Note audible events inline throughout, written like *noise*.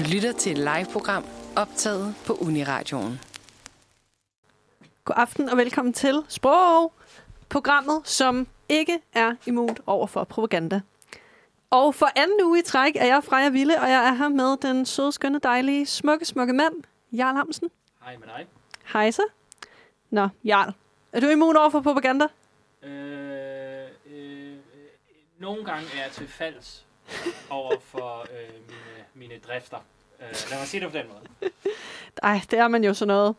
Du lytter til et live-program optaget på Uniradioen. God aften og velkommen til Sprog, programmet, som ikke er imod over for propaganda. Og for anden uge i træk er jeg Freja Ville, og jeg er her med den søde, skønne, dejlige, smukke, smukke mand, Jarl Hamsen. Hej med dig. Hej så. Nå, Jarl, er du immun over for propaganda? Øh, øh, øh, nogle gange er jeg til falds over for øh, mine, mine drifter. Øh, lad mig sige det på den måde. *laughs* Nej, det er man jo sådan noget.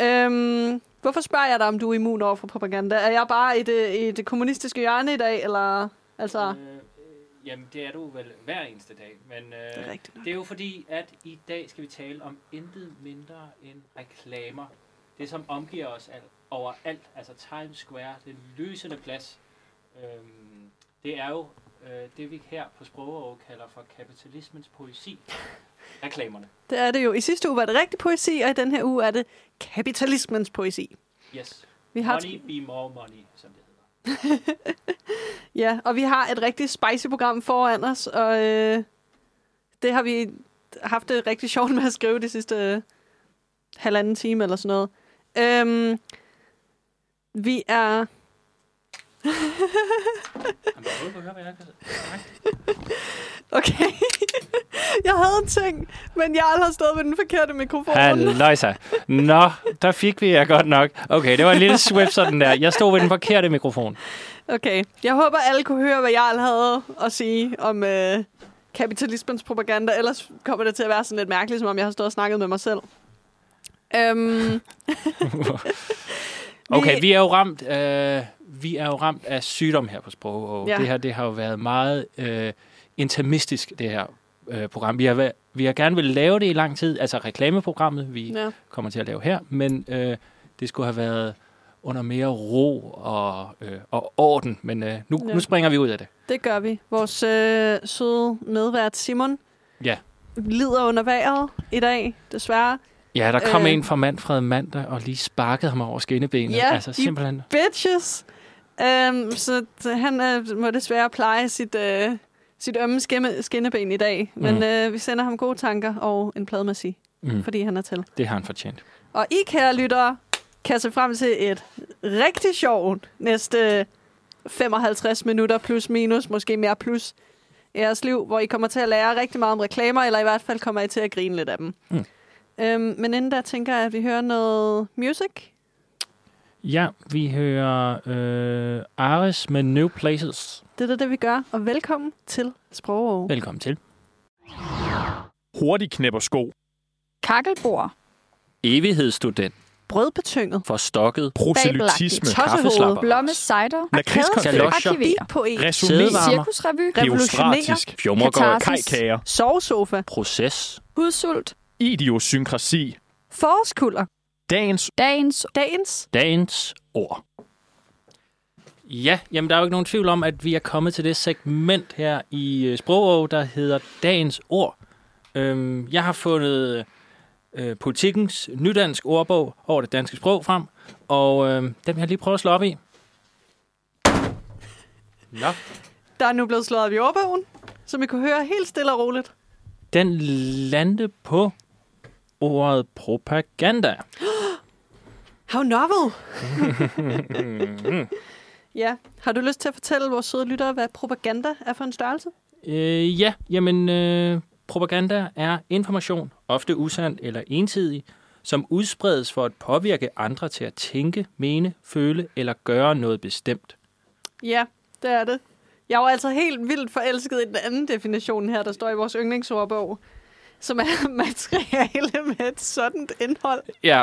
Øhm, hvorfor spørger jeg dig, om du er immun over for propaganda? Er jeg bare i det, i det kommunistiske hjørne i dag, eller... Altså, Øh, øh, jamen, det er du vel hver eneste dag. Men øh, det er det er jo fordi, at i dag skal vi tale om intet mindre end reklamer. Det, som omgiver os alt, overalt. Altså Times Square, det lysende plads. Øhm, det er jo øh, det, vi her på Sprogåret kalder for kapitalismens poesi. *laughs* Reklamerne. Det er det jo. I sidste uge var det rigtig poesi, og i den her uge er det kapitalismens poesi. Yes. Vi har Money be more money, som det hedder. *laughs* Ja, og vi har et rigtig spicy program foran os, og øh, det har vi haft det rigtig sjovt med at skrive de sidste øh, halvanden time eller sådan noget. Øhm, vi er... *laughs* Okay. jeg havde en ting, men jeg har stået ved den forkerte mikrofon. Halløjsa. Nå, der fik vi jer godt nok. Okay, det var en lille swift sådan der. Jeg stod ved den forkerte mikrofon. Okay. Jeg håber, alle kunne høre, hvad Jarl havde at sige om øh, kapitalismens propaganda. Ellers kommer det til at være sådan lidt mærkeligt, som om jeg har stået og snakket med mig selv. Øhm, *laughs* *laughs* Okay, vi er jo ramt, øh, vi er jo ramt af sygdom her på Sprog, og Ja. det her det har jo været meget øh, intermistisk, det her øh, program. Vi har, vi har gerne vil lave det i lang tid, altså reklameprogrammet, vi ja. kommer til at lave her, men øh, det skulle have været under mere ro og, øh, og orden, men øh, nu, ja. nu springer vi ud af det. Det gør vi. Vores øh, søde medvært Simon Ja. lider under vejret i dag, desværre. Ja, der kom Øh. en fra Manfred Mandag og lige sparkede ham over skinnebenet. Ja, altså simpelthen. Bitches! Um, så han øh, må desværre pleje sit, øh, sit ømme skimme, skinneben i dag. Men Mhm. øh, vi sender ham gode tanker og en plademassage, Mm, fordi han er til. det har han fortjent. Og I, kære lyttere, kan se frem til et rigtig sjovt næste 55 minutter plus minus, måske mere plus i jeres liv, hvor I kommer til at lære rigtig meget om reklamer, eller i hvert fald kommer I til at grine lidt af dem. Mm. Øhm, men inden da tænker jeg, at vi hører noget music. Ja, vi hører øh, Ares med New Places. Det er da det, vi gør. Og velkommen til Sprog. Velkommen til. Hurtig knæpper sko. Kakkelbord. Evighedsstudent. Brødbetynget. Forstokket. Proselytisme. Tossehoved. Kaffeslapper. Blomme cider. Lakridskonfekt. Galoscher. Arkiver. Poet. Resoné. Sædevarmer. Cirkusrevy. Revolutionere. Geostratisk. Fjummergård. Kajkager. Sovesofa. Proces. Hudsult. Idiosynkrasi. Forårskulder. Dagens Dagens Dagens. Dagens ord. Ja, jamen der er jo ikke nogen tvivl om, at vi er kommet til det segment her i øh, der hedder Dagens ord. Øhm, jeg har fundet øh, politikens nydansk ordbog over det danske sprog frem, og øh, den vil jeg lige prøve at slå op i. Nå. Der er nu blevet slået op i ordbogen, som I kunne høre helt stille og roligt. Den landte på ordet propaganda. How novel! *laughs* ja, har du lyst til at fortælle vores søde lyttere, hvad propaganda er for en størrelse? Øh, ja, jamen øh, propaganda er information, ofte usand eller ensidig, som udspredes for at påvirke andre til at tænke, mene, føle eller gøre noget bestemt. Ja, det er det. Jeg var altså helt vildt forelsket i den anden definition her, der står i vores yndlingsordbog, som er *laughs* materiale med et sådan indhold. Ja,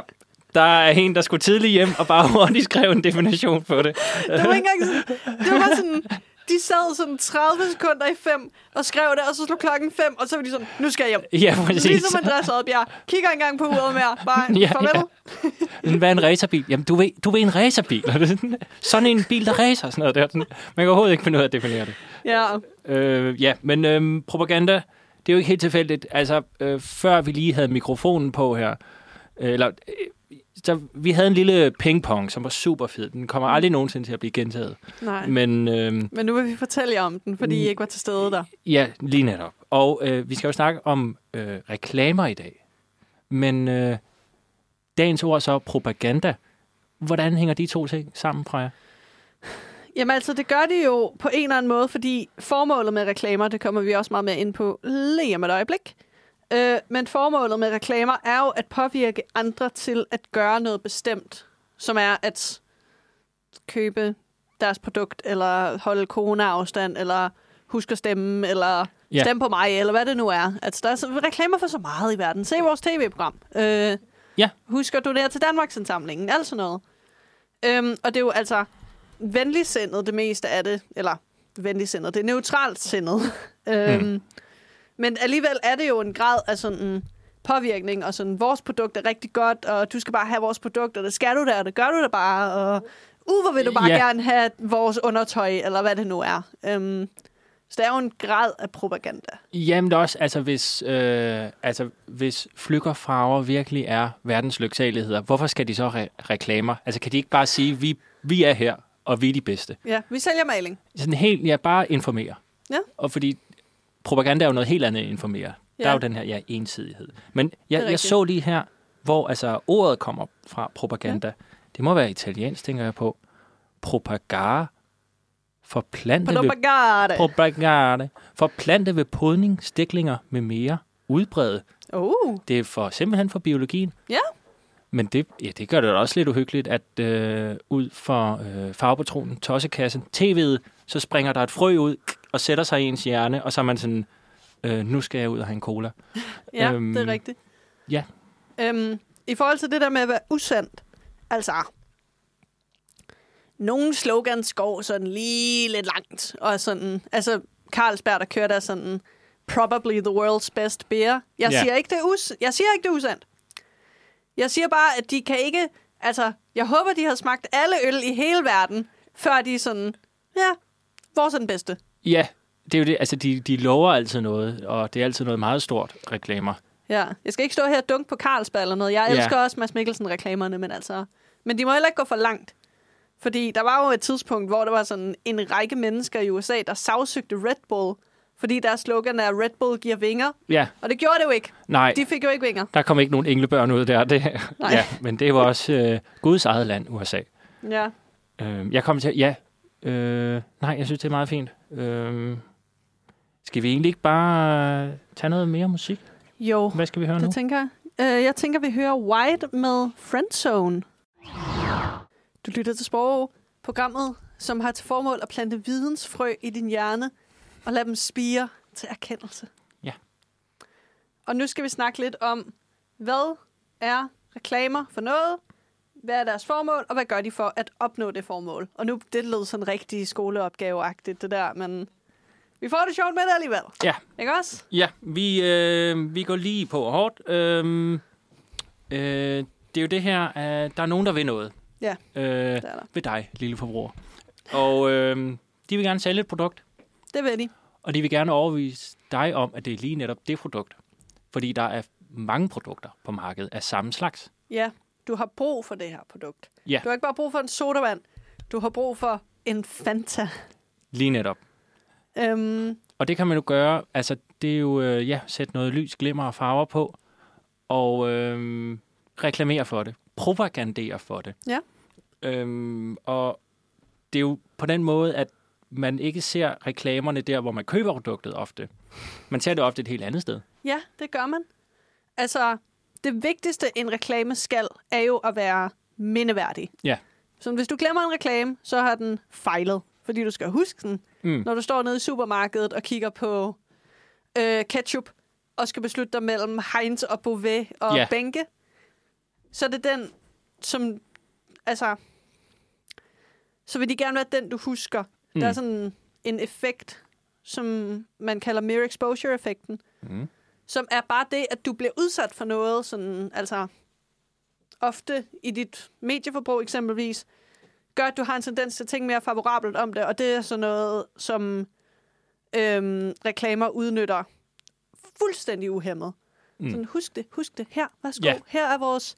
der er en, der skulle tidligt hjem og bare *laughs* hurtigt skrev en definition på det. Det var ikke engang sådan, det var sådan, de sad sådan 30 sekunder i fem og skrev det, og så slog klokken fem, og så var de sådan, nu skal jeg hjem. Ja, præcis. Ligesom Andreas Oddbjerg. Kigger engang på uret mere. Bare, *laughs* Ja, farvel. Men Hvad er en racerbil? Jamen, du ved, du ved en racerbil. Sådan en bil, der racer. Sådan noget der. Man kan overhovedet ikke finde ud af at definere det. Ja. Øh, ja, men øhm, propaganda, det er jo ikke helt tilfældigt. Altså, øh, før vi lige havde mikrofonen på her, øh, eller øh, så vi havde en lille pingpong, som var super fed. Den kommer aldrig nogensinde til at blive gentaget. Nej. Men øh, Men nu vil vi fortælle jer om den, fordi I ikke var til stede der. ja, lige netop. Og øh, vi skal jo snakke om øh, reklamer i dag. Men øh, dagens ord er så propaganda. Hvordan hænger de to ting sammen, Freja? Jamen altså, det gør de jo på en eller anden måde, fordi formålet med reklamer, det kommer vi også meget mere ind på lige om et øjeblik. Øh, men formålet med reklamer er jo at påvirke andre til at gøre noget bestemt, som er at købe deres produkt, eller holde corona-afstand, eller huske at stemme, eller Ja. stemme på mig, eller hvad det nu er. Altså, der er så, reklamer for så meget i verden. Se vores tv-program. Øh, Ja. Husk at donere til Danmarksindsamlingen, alt sådan noget. Øhm, og det er jo altså venligsindet det meste af det, eller venligsindet, det er neutralt sindet. *laughs* øhm, Mm. Men alligevel er det jo en grad af sådan påvirkning, og sådan, vores produkt er rigtig godt, og du skal bare have vores produkt, og det skal du da, og det gør du da bare, og uh, hvor vil du bare Ja. gerne have vores undertøj, eller hvad det nu er. Øhm, så det er jo en grad af propaganda. Jamen det også, altså hvis, øh, altså, hvis flykkerfarver virkelig er verdens lyksaligheder, hvorfor skal de så re- reklamer? Altså kan de ikke bare sige, vi, vi er her, og vi er de bedste? Ja, vi sælger maling. Sådan helt, ja, bare informere. Ja. Og fordi propaganda er jo noget helt andet end informere. Ja. Der er jo den her ja, ensidighed. Men jeg, jeg så lige her, hvor altså ordet kommer fra, propaganda. Ja. Det må være italiensk, tænker jeg på. Propagare. Forplante ved Propaganda. propaganda. Forplante ved podning, stiklinger med mere. Udbrede. Uh, Det er for, simpelthen for biologien. Ja. Men det, ja, det gør det også lidt uhyggeligt, at øh, ud for øh, farvepatronen, tossekassen, tv'et, så springer der et frø ud og sætter sig i ens hjerne, og så er man sådan, øh, nu skal jeg ud og have en cola. *laughs* ja, Øhm, det er rigtigt. ja. Øhm, I forhold til det der med at være usandt, altså, nogle slogans går sådan lige lidt langt, og sådan, altså, Carlsberg, der kører der sådan, probably the world's best beer. Jeg, Ja. siger ikke, det er us- jeg siger ikke, det er usandt. Jeg siger bare, at de kan ikke, altså, jeg håber, de har smagt alle øl i hele verden, før de er sådan, ja, vores er den bedste. Ja, det er jo det. Altså, de, de lover altid noget, og det er altid noget meget stort, reklamer. Ja, jeg skal ikke stå her og dunke på Carlsberg eller noget. Jeg Ja. elsker også Mads Mikkelsen-reklamerne, men altså... Men de må heller ikke gå for langt. Fordi der var jo et tidspunkt, hvor der var sådan en række mennesker i USA, der sagsøgte Red Bull, fordi deres slogan er, Red Bull giver vinger. Ja, Og det gjorde det jo ikke. nej, De fik jo ikke vinger. der kom ikke nogen englebørn ud der. Det, Nej. ja, men det var også øh, Guds eget land, USA. Ja. Øh, jeg kommer til, ja, øh, nej, jeg synes, det er meget fint. Øh, skal vi egentlig ikke bare øh, tage noget mere musik? Jo, Hvad skal vi høre nu? det tænker jeg. Øh, jeg tænker, vi hører White med Friendzone. Du lytter til Sprog, programmet, som har til formål at plante vidensfrø i din hjerne og lade dem spire til erkendelse. Ja. Og nu skal vi snakke lidt om, hvad er reklamer for noget? Hvad er deres formål, og hvad gør de for at opnå det formål? Og nu, det lød sådan rigtig skoleopgaveagtigt, det der, men vi får det sjovt med det alligevel. Ja. Ikke også? Ja, vi, øh, vi går lige på hårdt. Øh, øh, det er jo det her, at der er nogen, der vil noget. Ja, Øh, Det er der. ved dig, lille forbruger. Og øh, de vil gerne sælge et produkt, Det vil de. og de vil gerne overbevise dig om, at det er lige netop det produkt. Fordi der er mange produkter på markedet af samme slags. Ja, du har brug for det her produkt. Ja. Du har ikke bare brug for en sodavand. Du har brug for en Fanta. Lige netop. Øhm, Og det kan man jo gøre, altså det er jo, øh, ja, sætte noget lys, glimmer og farver på, og øh, reklamere for det, propagandere for det. Ja. Øhm, og det er jo på den måde, at man ikke ser reklamerne der, hvor man køber produktet ofte. Man ser det ofte et helt andet sted. ja, det gør man. Altså, det vigtigste en reklame skal, er jo at være mindeværdig. Ja. Så hvis du glemmer en reklame, så har den fejlet. Fordi du skal huske den, Mm. når du står nede i supermarkedet og kigger på øh, ketchup, og skal beslutte dig mellem Heinz og Beauvais og Ja. Bænke, så er det den, som, altså, så vil de gerne være den, du husker. Mm. Der er Mm. sådan en effekt, som man kalder mere exposure-effekten, Mm. som er bare det, at du bliver udsat for noget, sådan, altså ofte i dit medieforbrug eksempelvis, gør, at du har en tendens til at tænke mere favorabelt om det, og det er sådan noget, som øhm, reklamer udnytter fuldstændig uhemmet. Mm. Sådan, husk det, husk det. Her, værsgo. Ja. Her er vores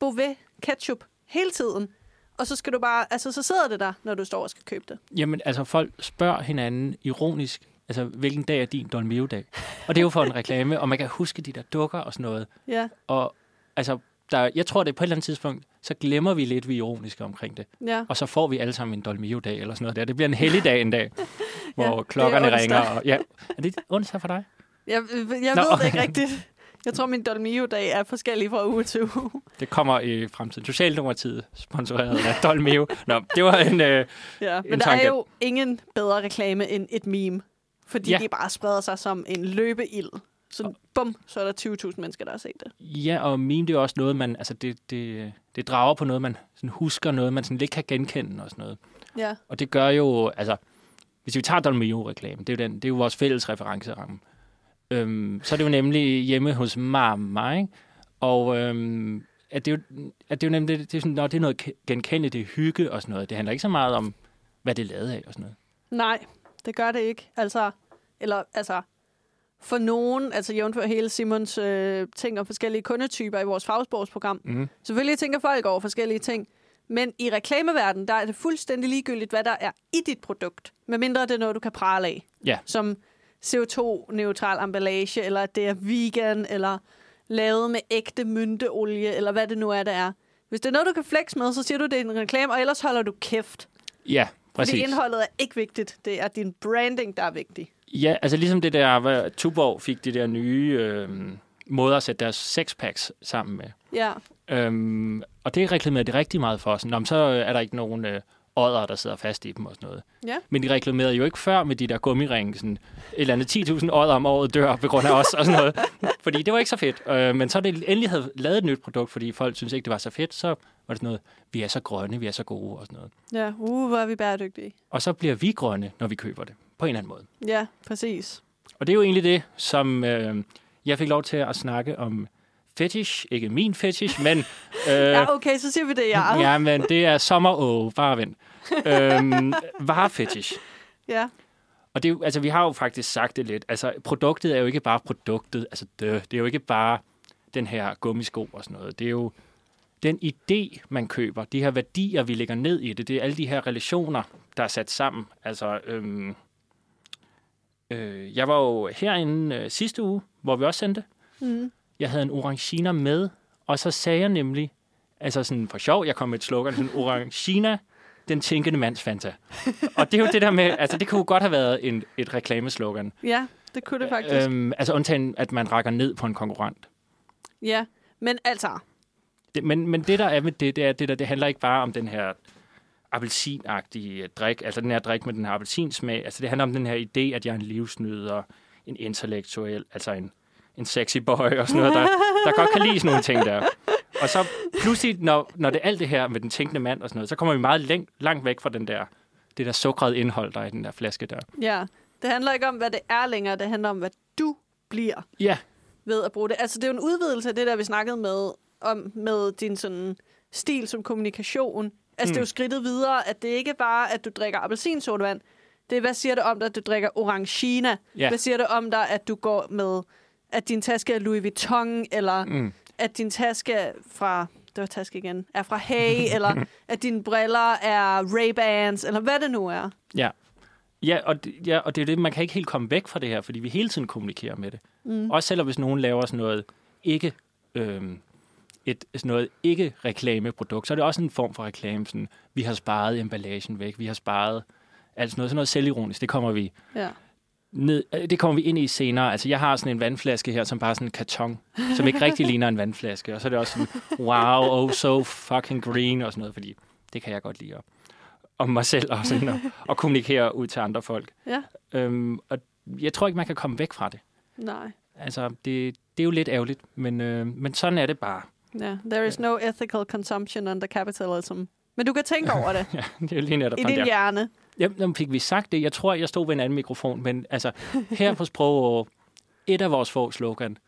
Beauvais ketchup hele tiden. Og så skal du bare, altså så sidder det der, når du står og skal købe det. Jamen, altså folk spørger hinanden ironisk, altså hvilken dag er din Dolmio-dag? Og det er jo for en *laughs* reklame, og man kan huske de der dukker og sådan noget. Ja, Og altså, der, jeg tror, det er på et eller andet tidspunkt, så glemmer vi lidt, vi er ironiske omkring det. ja. Og så får vi alle sammen en Dolmio-dag eller sådan noget der. Det bliver en heldig dag en dag, *laughs* hvor Ja, er klokkerne ringer. Og, ja. Er det onsdag for dig? Jeg, jeg Nå. ved det ikke rigtigt. Jeg tror, min Dolmio-dag er forskellig fra uge til uge. Det kommer i fremtiden. Socialdemokratiet sponsoreret af Dolmio. Nå, det var en... Øh, Ja, En men der er tanke. jo ingen bedre reklame end et meme. Fordi ja. Ja. de bare spreder sig som en løbeild. Så bum, så er der 20.000 mennesker, der har set det. ja, og meme, det er også noget, man... Altså, det, det, det drager på noget, man sådan husker, noget, man sådan lidt kan genkende og sådan noget. Ja, Og det gør jo, altså, hvis vi tager Dolmio-reklamen, det er jo, den, det er jo vores fælles referenceramme. Øhm, så er det jo nemlig hjemme hos mamma, ikke? Og øhm, at det, er jo, at det er jo nemlig, det er, sådan, når det er noget ke- genkendeligt, det er hygge og sådan noget. Det handler ikke så meget om, hvad det er lavet af og sådan noget. nej, det gør det ikke. Altså, eller, altså, for nogen, altså jævnfør hele Simons øh, ting om forskellige kundetyper i vores fagsprogsprogram, Mm. Selvfølgelig tænker folk over forskellige ting, men i reklameverdenen, der er det fuldstændig ligegyldigt, hvad der er i dit produkt, medmindre det er noget, du kan prale af. Ja. Som CO2-neutral emballage, eller at det er vegan, eller lavet med ægte mynteolie, eller hvad det nu er, det er. Hvis det er noget, du kan flex med, så siger du, det er en reklame, og ellers holder du kæft. Ja, Fordi præcis. indholdet er ikke vigtigt. Det er din branding, der er vigtig. Ja, altså ligesom det der, hvor Tuborg fik de der nye øh, måder at sætte deres sexpacks sammen med. Ja, Øhm, og det reklamerede de rigtig meget for. Sådan, Nå, så er der ikke nogen øh, ådder, der sidder fast i dem og sådan noget. Ja. Men de reklamerede jo ikke før med de der gummiringe. Sådan, et eller andet 10.000 ådder om året dør på grund af os og sådan noget. *laughs* Fordi det var ikke så fedt. Øh, men så det endelig havde lavet et nyt produkt, fordi folk synes ikke, det var så fedt, så var det sådan noget, vi er så grønne, vi er så gode og sådan noget. ja. Uh, hvor er vi bæredygtige. Og så bliver vi grønne, når vi køber det. På en eller anden måde. Ja, præcis. Og det er jo egentlig det, som øh, jeg fik lov til at snakke om fetish. Ikke min fetish, men... *laughs* Øh, Ja, okay, så siger vi det, ja. Ja, men det er sommeråge, bare vent. *laughs* øhm, varefetish. ja. Og det altså, vi har jo faktisk sagt det lidt. Altså, produktet er jo ikke bare produktet. Altså, det, det er jo ikke bare den her gummisko og sådan noget. Det er jo den idé, man køber. De her værdier, vi lægger ned i det. Det er alle de her relationer, der er sat sammen. Altså, øhm, øh, jeg var jo herinde øh, sidste uge, hvor vi også sendte. Mm. Jeg havde en orangina med, og så sagde jeg nemlig, altså sådan for sjov, jeg kom med et slogan, sådan orangina, den tænkende mands Fanta. *laughs* og det er jo det der med, altså det kunne godt have været en, et reklameslogan. Ja, det kunne det faktisk. Øhm, altså undtagen, at man rækker ned på en konkurrent. Ja, men altså, Det, men, men det der er med det, det er, det der, det handler ikke bare om den her appelsinagtige drik, altså den her drik med den her appelsinsmag. Altså det handler om den her idé, at jeg er en livsnyder, en intellektuel, altså en, en sexy boy og sådan noget, der, der godt kan lide sådan nogle ting der. Og så pludselig, når, når det er alt det her med den tænkende mand og sådan noget, så kommer vi meget læng, langt væk fra den der, det der sukrede indhold, der er i den der flaske der. ja. Det handler ikke om, hvad det er længere. Det handler om, hvad du bliver Ja, ved at bruge det. Altså, det er jo en udvidelse af det, der vi snakkede med, om med din sådan stil som kommunikation. Altså, mm. det er jo Mm. skridtet videre, at det ikke bare at du drikker appelsinsodavand. Det er, hvad siger det om dig, at du drikker orangina? Ja. Hvad siger det om dig, at du går med, at din taske er Louis Vuitton, eller mm. at din taske er fra, det var taske igen, er fra Hay, *laughs* eller at dine briller er Ray-Bans, eller hvad det nu er. Ja. Ja og, det, ja, og det er det, man kan ikke helt komme væk fra det her, fordi vi hele tiden kommunikerer med det. Mm. Også selvom hvis nogen laver sådan noget ikke, øhm, et, sådan noget ikke reklameprodukt, så er det også en form for reklame. Sådan, vi har sparet emballagen væk, vi har sparet alt sådan noget, sådan noget selvironisk. Det kommer vi Ja. Ned, øh, det kommer vi ind i senere. Altså, jeg har sådan en vandflaske her, som bare er sådan en karton, som ikke rigtig *laughs* ligner en vandflaske. Og så er det også sådan, wow, oh, so fucking green og sådan noget, fordi det kan jeg godt lide. Om mig selv og sådan, *laughs* og, og kommunikere ud til andre folk. Ja. Øhm, og jeg tror ikke, man kan komme væk fra det. Nej. Altså, det, det er jo lidt ærgerligt, men, øh, men sådan er det bare. Ja. There is no ethical consumption under capitalism. Men du kan tænke over det *laughs* Ja, det er lige netop i din der. hjerne. Jamen, fik vi sagt det? Jeg tror, jeg stod ved en anden mikrofon, men altså, her på Sprog, et af vores få slogan,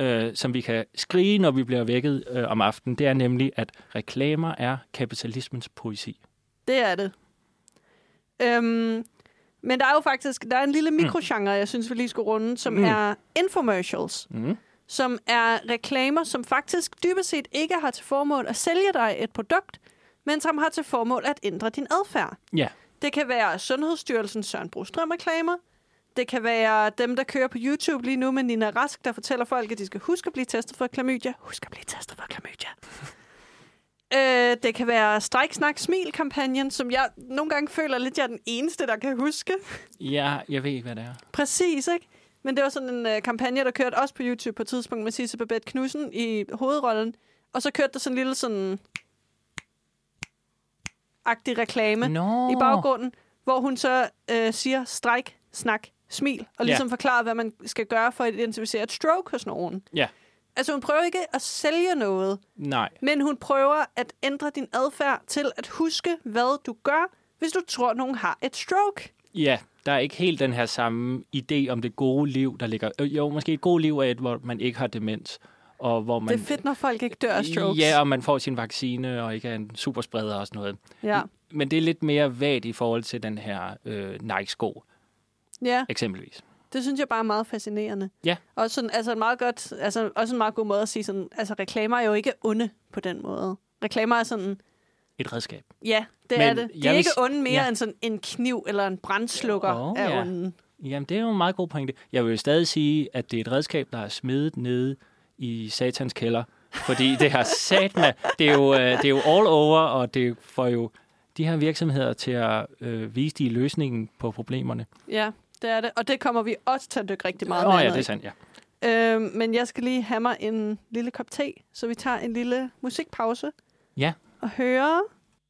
øh, som vi kan skrige, når vi bliver vækket øh, om aftenen, det er nemlig, at reklamer er kapitalismens poesi. Det er det. Øhm, men der er jo faktisk der er en lille mikrogenre, jeg synes, vi lige skulle runde, som Mm. mm. er infomercials. Mm. som er reklamer, som faktisk dybest set ikke har til formål at sælge dig et produkt, men som har til formål at ændre din adfærd. Ja. Det kan være Sundhedsstyrelsens Søren Brostrøm reklamer. Det kan være dem, der kører på YouTube lige nu med Nina Rask, der fortæller folk, at de skal huske at blive testet for klamydia. Husk at blive testet for klamydia. *laughs* øh, det kan være Stræk, Snak, Smil-kampagnen, som jeg nogle gange føler lidt, jeg er den eneste, der kan huske. Ja, jeg ved ikke, hvad det er. Præcis, ikke? Men det var sådan en øh, kampagne, der kørte også på YouTube på et tidspunkt med Sisse Babette Knudsen i hovedrollen. Og så kørte der sådan en lille sådan agtig reklame Nå. i baggrunden, hvor hun så øh, siger stræk, snak, smil, og ligesom ja. forklarer, hvad man skal gøre for at identificere et stroke hos nogen. Ja. Altså hun prøver ikke at sælge noget, Nej. men hun prøver at ændre din adfærd til at huske, hvad du gør, hvis du tror, nogen har et stroke. Ja, der er ikke helt den her samme idé om det gode liv, der ligger... Jo, måske et godt liv er et, hvor man ikke har demens, og hvor man... Det er fedt, når folk ikke dør af strokes. Ja, og man får sin vaccine, og ikke er en superspreder og sådan noget. ja. Men det er lidt mere vagt i forhold til den her øh, Nike-sko, ja. eksempelvis. Det synes jeg bare er meget fascinerende. Ja. Og sådan, altså en meget godt, altså også en meget god måde at sige sådan, altså reklamer er jo ikke onde på den måde. Reklamer er sådan, Et redskab. ja, det Men er det. De jeg er vil ikke onde mere ja. end sådan en kniv eller en brændslukker Åh, er ja. onde. Jamen, det er jo en meget god pointe. Jeg vil jo stadig sige, at det er et redskab, der er smidt nede i satans kælder. Fordi det har sat med, det er jo, øh, det er jo all over, og det får jo de her virksomheder til at øh, vise de løsningen på problemerne. Ja, det er det. Og det kommer vi også til at dykke rigtig meget ned ja, det er sandt, ja. Øhm, men jeg skal lige have mig en lille kop te, så vi tager en lille musikpause. Ja. Og høre...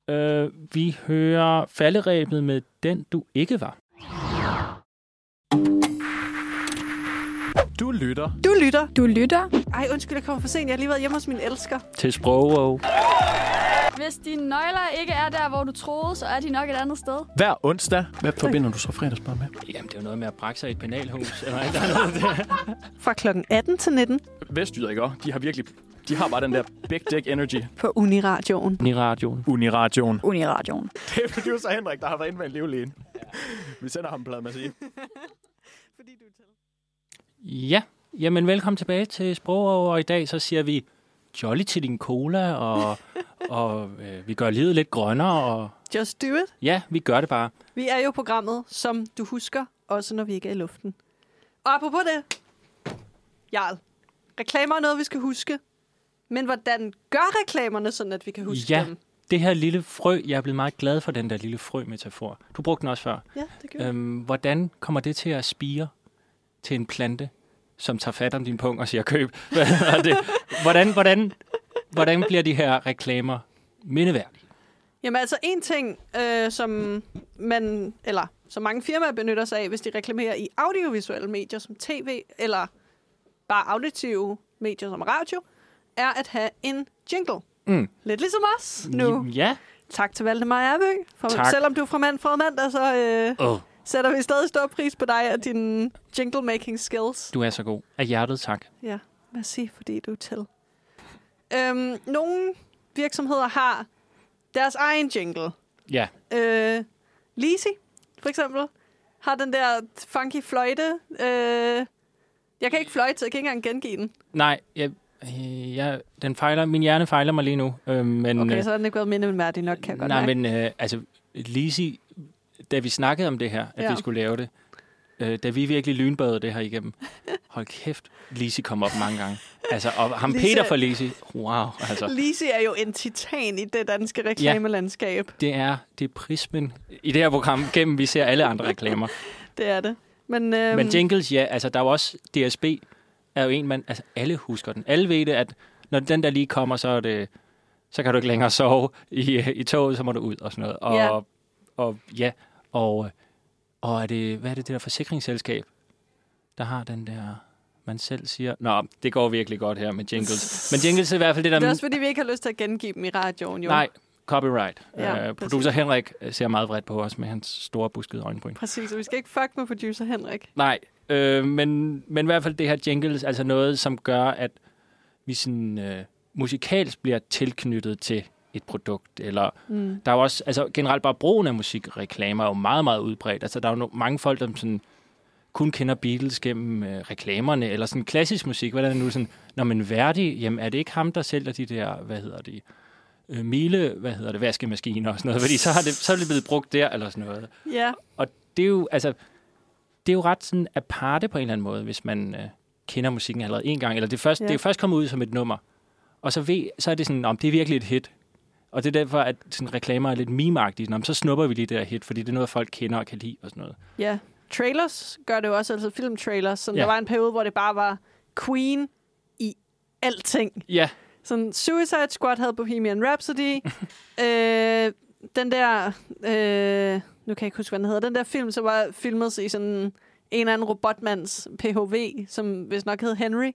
Øh, vi hører falderæbet med Den, du ikke var. Du lytter Du lytter. Du lytter. Ej, undskyld, jeg kommer for sent. Jeg har lige været hjemme hos min elsker. Til Sprog. Hvis dine nøgler ikke er der, hvor du troede, så er de nok et andet sted. hver onsdag. Hvad forbinder du så fredagsbar med? Jamen, det er jo noget med at brække sig i et penalhus. Eller ikke? Der er noget der. Fra klokken 18 til 19 Vestjyder, ikke også? De har virkelig... De har bare den der big dick energy. på Uniradioen. I radioen. Uniradioen. Uniradioen. *laughs* Det er producer Henrik, der har været inde med en livlægen. Vi sender ham en plade med at sige. Fordi du er til. Ja, jamen velkommen tilbage til Sprog, og i dag så siger vi jolly til din cola, og, *laughs* og øh, vi gør livet lidt grønnere, og Just do it. ja, vi gør det bare. Vi er jo programmet, som du husker, også når vi ikke er i luften. Og apropos det, Jarl, reklamer er noget, vi skal huske. Men hvordan gør reklamerne, sådan at vi kan huske Ja. dem? Det her lille frø, jeg er blevet meget glad for den der lille frø-metafor. Du brugte den også før. Ja, det gør Øhm, hvordan kommer det til at spire til en plante, som tager fat om din pung og siger køb? *laughs* Det? Hvordan, hvordan, hvordan bliver de her reklamer mindeværdige? Jamen altså en ting, øh, som man, eller som mange firmaer benytter sig af, hvis de reklamerer i audiovisuelle medier som tv, eller bare auditive medier som radio, er at have en jingle. Mm. Lidt ligesom os nu. Ja. Tak til Valdemar Erbø. For Tak. Selvom du er fra Manfred Mandag, så øh, Oh, sætter vi stadig stor pris på dig og dine jingle-making skills. du er så god. Af hjertet tak. Ja, merci, fordi du er til. Øhm, nogle virksomheder har deres egen jingle. Ja. Øh, Lisi, for eksempel, har den der funky fløjte. Øh, jeg kan ikke fløjte, så jeg kan ikke engang gengive den. Nej, jeg, øh, jeg, den fejler, min hjerne fejler mig lige nu. Øh, men, Okay, øh, så har den ikke været mindeværdig nok, kan jeg godt nej, mærke. men øh, altså, Lisi, da vi snakkede om det her, at Ja. vi skulle lave det, øh, da vi virkelig lynbøjede det her igennem, hold kæft, Lisi kom op mange gange. Altså, og ham Lise- Peter for Lisi, wow, altså. Lisi er jo en titan i det danske reklamelandskab. Det er, det er prismen i det her program, gennem vi ser alle andre reklamer. *laughs* Det er det. Men, øhm, Men jingles, ja, altså der er jo også DSB, er jo en, man, altså alle husker den. Alle ved det, at når den der lige kommer, så er det, så kan du ikke længere sove i, i toget, så må du ud og sådan noget. Og Ja. Og, ja, og, og er det, hvad er det, det der forsikringsselskab, der har den der, man selv siger, nå, det går virkelig godt her med jingles. Men jingles er i hvert fald det, der... det er også, fordi vi ikke har lyst til at gengive dem i radioen, jo. Nej, copyright. Ja, uh, producer Henrik ser meget vredt på os med hans store buskede øjenbryn. Præcis, og vi skal ikke fuck med producer Henrik. Nej, øh, men, men i hvert fald det her jingles, altså noget, som gør, at vi sådan øh, musikalsk bliver tilknyttet til et produkt, eller Mm. der er jo også, altså generelt bare brugen af musikreklamer er jo meget, meget udbredt. Altså der er jo no- mange folk, der sådan kun kender Beatles gennem øh, reklamerne, eller sådan klassisk musik, hvordan er det nu sådan, når man værdig, jamen er det ikke ham, der sælger de der, hvad hedder det, øh, mile, hvad hedder det, vaskemaskiner og sådan noget, fordi så, har det, så er det blevet brugt der, eller sådan noget. Ja, Og det er jo, altså, det er jo ret sådan aparte på en eller anden måde, hvis man øh, kender musikken allerede en gang, eller det først, ja. det er først kommet ud som et nummer, og så, ved, så er det sådan, om det er virkelig et hit. Og det er derfor, at sådan, reklamer er lidt meme-agtige. Nå, men så snupper vi lige det der hit, fordi det er noget, folk kender og kan lide og sådan noget. ja. Trailers gør det jo også, altså filmtrailers. Så ja. Ja. der var en periode, hvor det bare var Queen i alting. Ja, Sådan Suicide Squad havde Bohemian Rhapsody. *laughs* øh, den der... Øh, nu kan jeg ikke huske, hvad den hedder. Den der film, som var filmet i sådan en eller anden robotmands PHV, som hvis nok hed Henry.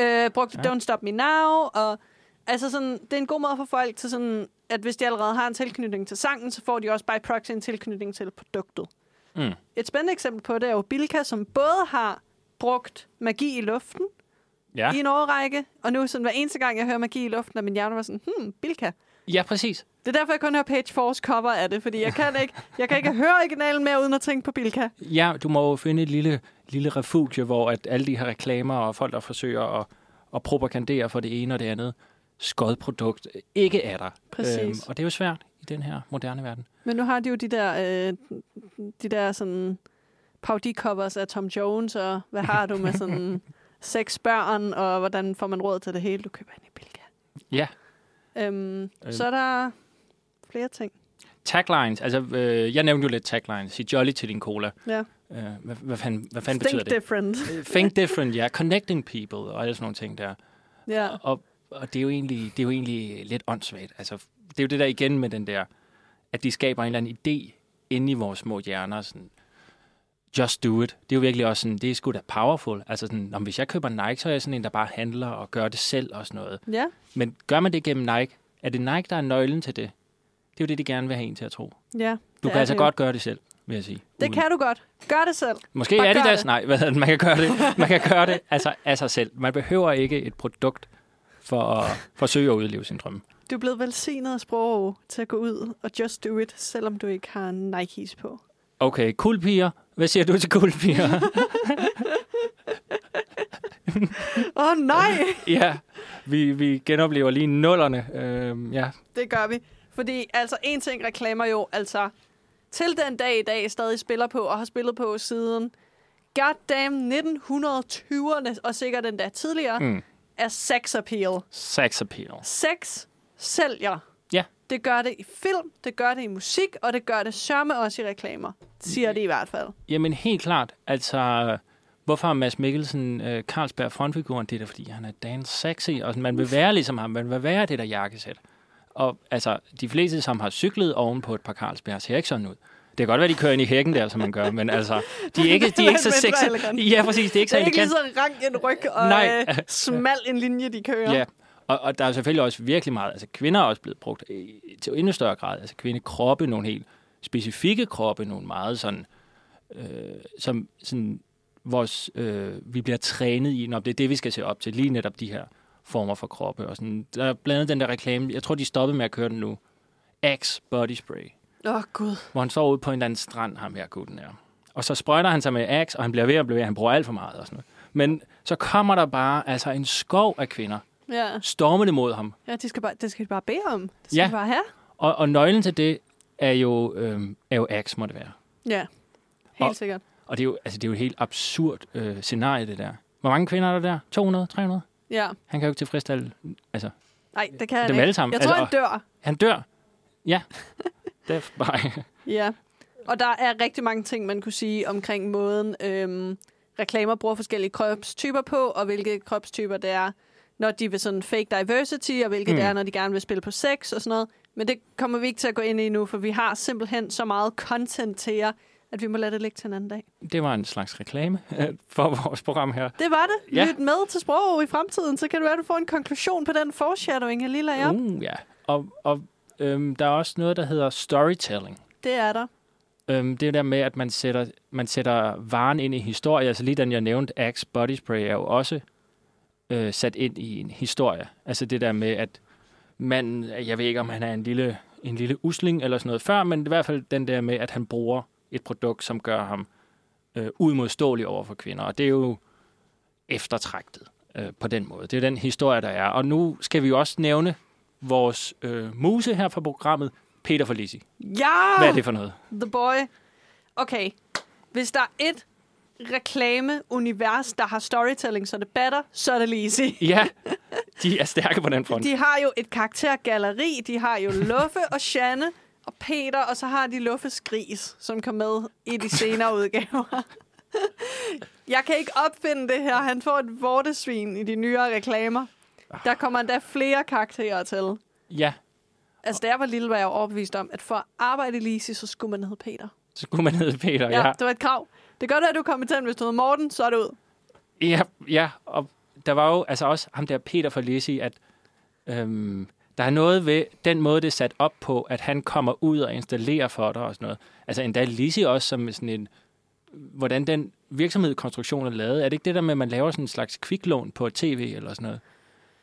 Øh, brugte Ja. Don't Stop Me Now, og altså sådan, det er en god måde for folk til sådan, at hvis de allerede har en tilknytning til sangen, så får de også by proxy en tilknytning til produktet. Mm. Et spændende eksempel på det er jo Bilka, som både har brugt magi i luften, ja. i en årrække, og nu sådan hver eneste gang, jeg hører magi i luften, at min hjerne var sådan, hmm, Bilka. ja præcis. Det er derfor, jeg kun hører Page Force cover af det, fordi jeg kan ikke, jeg kan ikke høre originalen mere, uden at tænke på Bilka. Ja, du må jo finde et lille, lille refugie, hvor at alle de her reklamer og folk, der forsøger at, at propagandere for det ene og det andet skodprodukt, ikke er der. Præcis. og det er jo svært i den her moderne verden. Men nu har de jo de der, øh, de der sådan parodicovers af Tom Jones, og hvad har du med sådan *laughs* seks børn, og hvordan får man råd til det hele? Du køber ind i Bilka. Ja. Øhm, Øhm. Så er der flere ting. Taglines, altså øh, jeg nævnte jo lidt taglines. Sig jolly til din cola. Ja. Øh, hvad, hvad fanden, hvad fanden Think betyder det? different. Øh, Think different, ja. Connecting people og alle sådan nogle ting der. ja. Og, og det, er jo egentlig, det er jo egentlig lidt åndssvagt. Altså, det er jo det der igen med den der, at de skaber en eller anden idé inde i vores små hjerner. Sådan, just do it. Det er jo virkelig også sådan, det er sgu da powerful. Altså sådan, om hvis jeg køber Nike, så er jeg sådan en, der bare handler og gør det selv og sådan noget. Ja, Men gør man det gennem Nike? Er det Nike, der er nøglen til det? Det er jo det, de gerne vil have en til at tro. ja. Du kan altså det godt gøre det selv, vil jeg sige. Det Uden- kan du godt. Gør det selv. Måske Bare er det deres, nej, hvad man kan gøre det, man kan gøre det altså, af sig selv. Man behøver ikke et produkt for at forsøge at udleve sin drømme. Du er blevet velsignet af sprog til at gå ud og just do it, selvom du ikke har Nikes på. Okay, cool piger. Hvad siger du til cool piger? Åh oh, nej! *laughs* ja, vi, vi genoplever lige nullerne. Øhm, ja, det gør vi. Fordi altså en ting reklamer jo altså til den dag i dag stadig spiller på og har spillet på siden goddamn 1920'erne og sikkert endda tidligere, mm. Er sex appeal. sex appeal. Sex sælger. Ja. Det gør det i film, det gør det i musik, og det gør det sørme også i reklamer. Siger det i hvert fald. Jamen helt klart. Altså, hvorfor har Mads Mikkelsen øh, Carlsberg frontfiguren? Det er da, fordi han er dan sexy, og man vil være ligesom ham. Man vil være det der jakkesæt. Og altså, de fleste, som har cyklet oven på et par Carlsberg, ser ikke sådan ud. Det kan godt være, de kører ind i hækken der, som man gør, men altså, de er ikke, de er ikke så *laughs* elegant. Ja, præcis, det er ikke Det så er ikke lige elegant. så rank en ryg og Nej. øh, smal en linje, de kører. Ja, og, og der er selvfølgelig også virkelig meget, altså kvinder er også blevet brugt i, til endnu større grad, altså kvindekroppe, nogle helt specifikke kroppe, nogle meget sådan, øh, som sådan, vores, øh, vi bliver trænet i, når det er det, vi skal se op til, lige netop de her former for kroppe. Og sådan, der er blandt andet den der reklame, jeg tror, de stoppede med at køre den nu, Axe Body Spray, Åh, oh, Gud. hvor han står ude på en eller anden strand, ham her gutten er. Og så sprøjter han sig med Axe, og han bliver ved at blive ved, han bruger alt for meget og sådan noget. Men så kommer der bare altså en skov af kvinder, Ja, stormende mod ham, ja de skal bare, det skal de bare bede om. Det skal Ja. de bare have. Og, og nøglen til det er jo, øhm, er jo Axe, må det være. Ja, helt Og- sikkert. Og det er jo, altså, det er jo et helt absurd øh, scenarie, det der. Hvor mange kvinder er der der? 200? 300? Ja. Han kan jo ikke tilfredsstille... Altså, Nej, det kan han Dem ikke. alle sammen. Jeg tror, Altså, han dør. han dør. Ja. *laughs* er bare... Ja. Og der er rigtig mange ting, man kunne sige omkring måden, øhm, reklamer bruger forskellige kropstyper på, og hvilke kropstyper det er, når de vil sådan fake diversity, og hvilke mm. det Mm. er, når de gerne vil spille på sex og sådan noget. Men det kommer vi ikke til at gå ind i nu, for vi har simpelthen så meget content til jer, at vi må lade det ligge til en anden dag. Det var en slags reklame øh, for vores program her. Det var det. Ja. Lyt med til sprog i fremtiden, så kan det være, at du får en konklusion på den foreshadowing, jeg lige lagde op. Uh, ja. Og, og øhm, der er også noget, der hedder storytelling. Det er der. Øhm, det er der med, at man sætter, man sætter varen ind i historie. Altså lige den, jeg nævnte, Axe Body Spray, er jo også øh, sat ind i en historie. Altså det der med, at man, jeg ved ikke, om han er en lille, en lille usling eller sådan noget før, men i hvert fald den der med, at han bruger et produkt, som gør ham øh, udmodståelig over for kvinder. Og det er jo eftertragtet øh, på den måde. Det er den historie, der er. Og nu skal vi jo også nævne vores øh, muse her fra programmet, Peter Forlisi. Ja! Hvad er det for noget? The Boy. Okay. Hvis der er et reklame-univers, der har storytelling, så det batter, så er det Lizzie. *laughs* Ja, de er stærke på den front. De har jo et karaktergalleri. De har jo Luffe og Shanne og Peter, og så har de Luffes gris, som kom med i de senere udgaver. Jeg kan ikke opfinde det her. Han får et vortesvin i de nyere reklamer. Der kommer endda flere karakterer til. Ja, Altså, da jeg var lille, var jeg overbevist om, at for at arbejde i Lisi, så skulle man hedde Peter. så skulle man hedde Peter. Ja, Ja, det var et krav. Det gør det, at du er kompetent. Hvis du hedder Morten, så er det ud. ja, ja og der var jo altså også ham der Peter Forlisi, at øhm, der er noget ved den måde, det er sat op på, at han kommer ud og installerer for dig og sådan noget. Altså endda Lisi også som sådan en, hvordan den virksomhedskonstruktion er lavet. Er det ikke det der med, at man laver sådan en slags kviklån på tv eller sådan noget?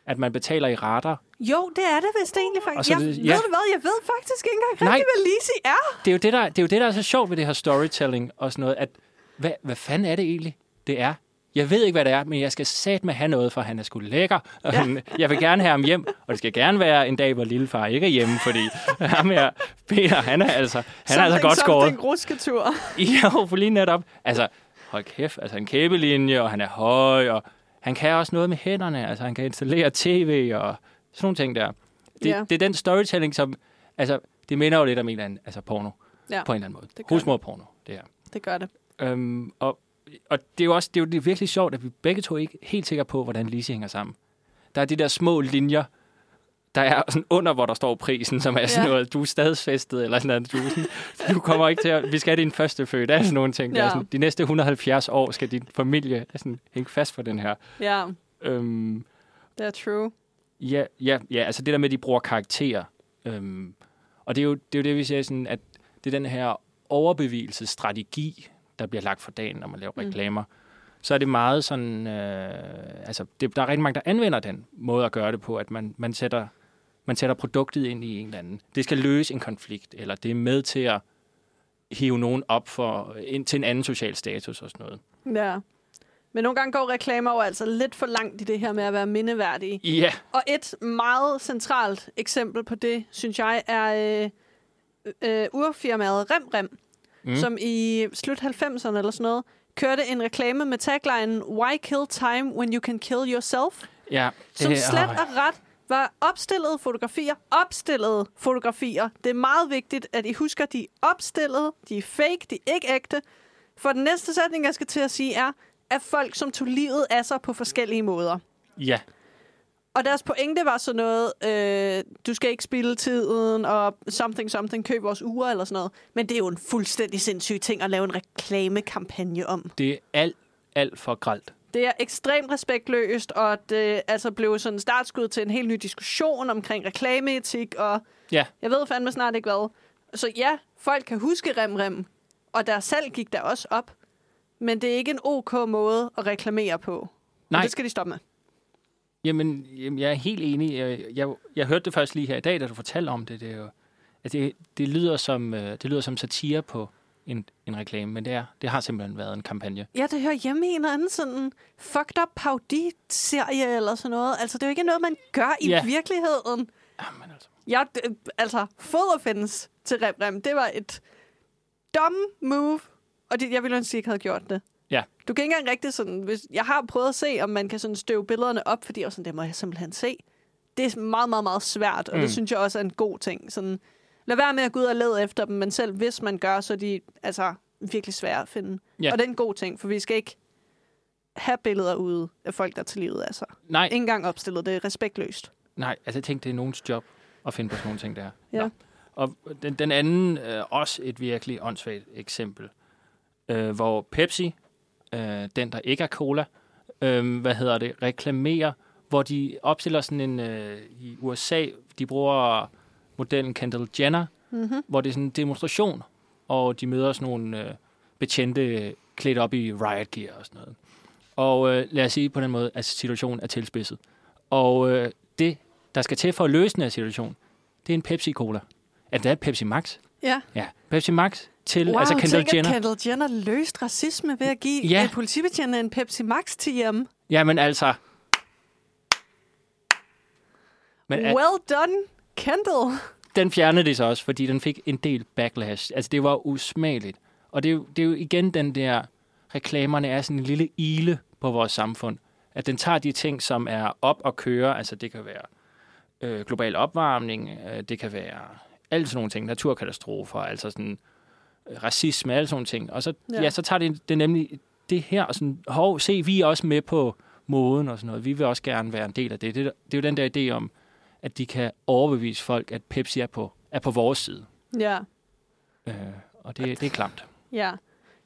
At man betaler i rater. Jo, det er det vist egentlig faktisk. Jeg, det- ved ja. du hvad? Jeg ved faktisk ikke engang Nej. rigtig, hvad Lisi er. Det er, jo det, der, det er jo det, der er så sjovt ved det her storytelling og sådan noget, at hvad, hvad fanden er det egentlig, det er? Jeg ved ikke, hvad det er, men jeg skal sat med have noget, for han er sgu lækker. Og Ja. han, jeg vil gerne have ham hjem, og det skal gerne være en dag, hvor lillefar ikke er hjemme, fordi ham her, Peter, han er altså, han er altså godt skåret. Something rusketur. *laughs* Jo, for lige netop. Altså, hold kæft, altså en kæbelinje, og han er høj, og han kan også noget med hænderne. Altså, han kan installere tv og sådan nogle ting der. Det, Ja. det er den storytelling, som... Altså, det minder jo lidt om en eller anden altså porno, Ja, på en eller anden måde. Husmorporno, det her. det gør det. Øhm, og, og det er jo også det er jo virkelig sjovt, at vi begge to ikke er helt sikre på, hvordan Lise hænger sammen. Der er de der små linjer, der er sådan under, hvor der står prisen, som er sådan Ja. noget, du er stadsfæstet, eller sådan noget. Du, sådan, du kommer ikke til at, vi skal have din første født, der er sådan nogle ting. Der Ja. sådan, de næste 170 år skal din familie sådan, hænge fast for den her. Ja, Øhm, det er true. Ja, ja, ja, altså det der med, at de bruger karakterer. Øhm, og det er, jo, det er jo det, vi siger, sådan, at det er den her overbeviselsesstrategi, der bliver lagt for dagen, når man laver Mm. reklamer. Så er det meget sådan, øh, altså det, der er rigtig mange, der anvender den måde at gøre det på, at man, man, sætter, man sætter produktet ind i en eller anden. Det skal løse en konflikt, eller det er med til at hive nogen op for, ind til en anden social status og sådan noget. Ja. Men nogle gange går reklamer jo altså lidt for langt i det her med at være mindeværdige. Ja, Og et meget centralt eksempel på det, synes jeg, er øh, øh, urfirmaet Rem Rem, Mm. som i slut 90'erne eller sådan noget, kørte en reklame med taglinen Why kill time when you can kill yourself? ja. Som det- slet åh, og ret var opstillede fotografier. Opstillede fotografier. Det er meget vigtigt, at I husker, de er opstillede, de er fake, de er ikke ægte. For den næste sætning, jeg skal til at sige, er, at folk, som tog livet af sig på forskellige måder. Ja, Og deres pointe var sådan noget, øh, du skal ikke spilde tiden, og something, something, køb vores uger, eller sådan noget. Men det er jo en fuldstændig sindssyg ting at lave en reklamekampagne om. det er alt, alt for gralt. Det er ekstremt respektløst, og det altså blev sådan en startskud til en helt ny diskussion omkring reklameetik, og Ja. jeg ved fandme snart ikke hvad. Så ja, folk kan huske Rem Rem, og der salg gik der også op, men det er ikke en ok måde at reklamere på. Nej. Og det skal de stoppe med. Jamen, jamen, jeg er helt enig. Jeg, jeg, jeg hørte det først lige her i dag, da du fortalte om det. Det, er jo, at det, det, lyder, som, øh, det lyder som satire på en, en reklame, men det, er, det har simpelthen været en kampagne. Ja, det hører hjemme i en eller anden sådan fucked up paudi-serie eller sådan noget. Altså, det er jo ikke noget, man gør i Ja. virkeligheden. Jamen, altså. Ja, det, altså, fod offense til Rem Rem, det var et dumb move, og det, jeg ville ønske, at jeg ikke havde gjort det. Ja. Du kan ikke engang rigtig sådan... Hvis, jeg har prøvet at se, om man kan sådan støve billederne op, fordi jeg sådan, det må jeg simpelthen se. Det er meget, meget, meget svært, og. Mm. det synes jeg også er en god ting. Sådan, lad være med at gå ud og lede efter dem, men selv hvis man gør, så er de altså, virkelig svære at finde. Ja. Og det er en god ting, for vi skal ikke have billeder ude af folk, der er til livet af sig. Nej, Ikke engang opstillet, det er respektløst. nej, altså jeg tænkte, det er nogens job at finde på sådan nogle ting der. Ja. Nå. Og den, den anden, øh, også et virkelig åndssvagt eksempel, øh, hvor Pepsi, øh, den der ikke er cola, øh, hvad hedder det, reklamerer, hvor de opstiller sådan en, øh, i USA, de bruger modellen Kendall Jenner, Mm-hmm. hvor det er sådan en demonstration, og de møder sådan nogle øh, betjente øh, klædt op i riot gear og sådan noget. Og øh, lad os sige på den måde, at situationen er tilspidset. Og øh, det, der skal til for at løse den her situation, det er en Pepsi-Cola. At det er Pepsi Max. Ja. Ja. Pepsi Max til Wow, altså Kendall Jenner. at Kendall Jenner løste racisme ved at give Ja. ja. politibetjente en Pepsi Max TM. Jamen altså... Men Well done, Kendall. den fjernede de så også, fordi den fik en del backlash. Altså, det var usmageligt. Og det er, jo, det er jo igen den der... Reklamerne er sådan en lille ile på vores samfund. At den tager de ting, som er op og køre. Altså, det kan være øh, global opvarmning. Øh, det kan være alle sådan nogle ting. Naturkatastrofer. Altså sådan øh, racisme. Alle sådan nogle ting. Og så, ja. Ja. Ja, så tager det, det nemlig det her. Og sådan, hov, se, vi er også med på moden og sådan noget. Vi vil også gerne være en del af det. Det, det er jo den der idé om, at de kan overbevise folk, at Pepsi er på, er på vores side. Ja, Øh, og det, det er klamt. ja.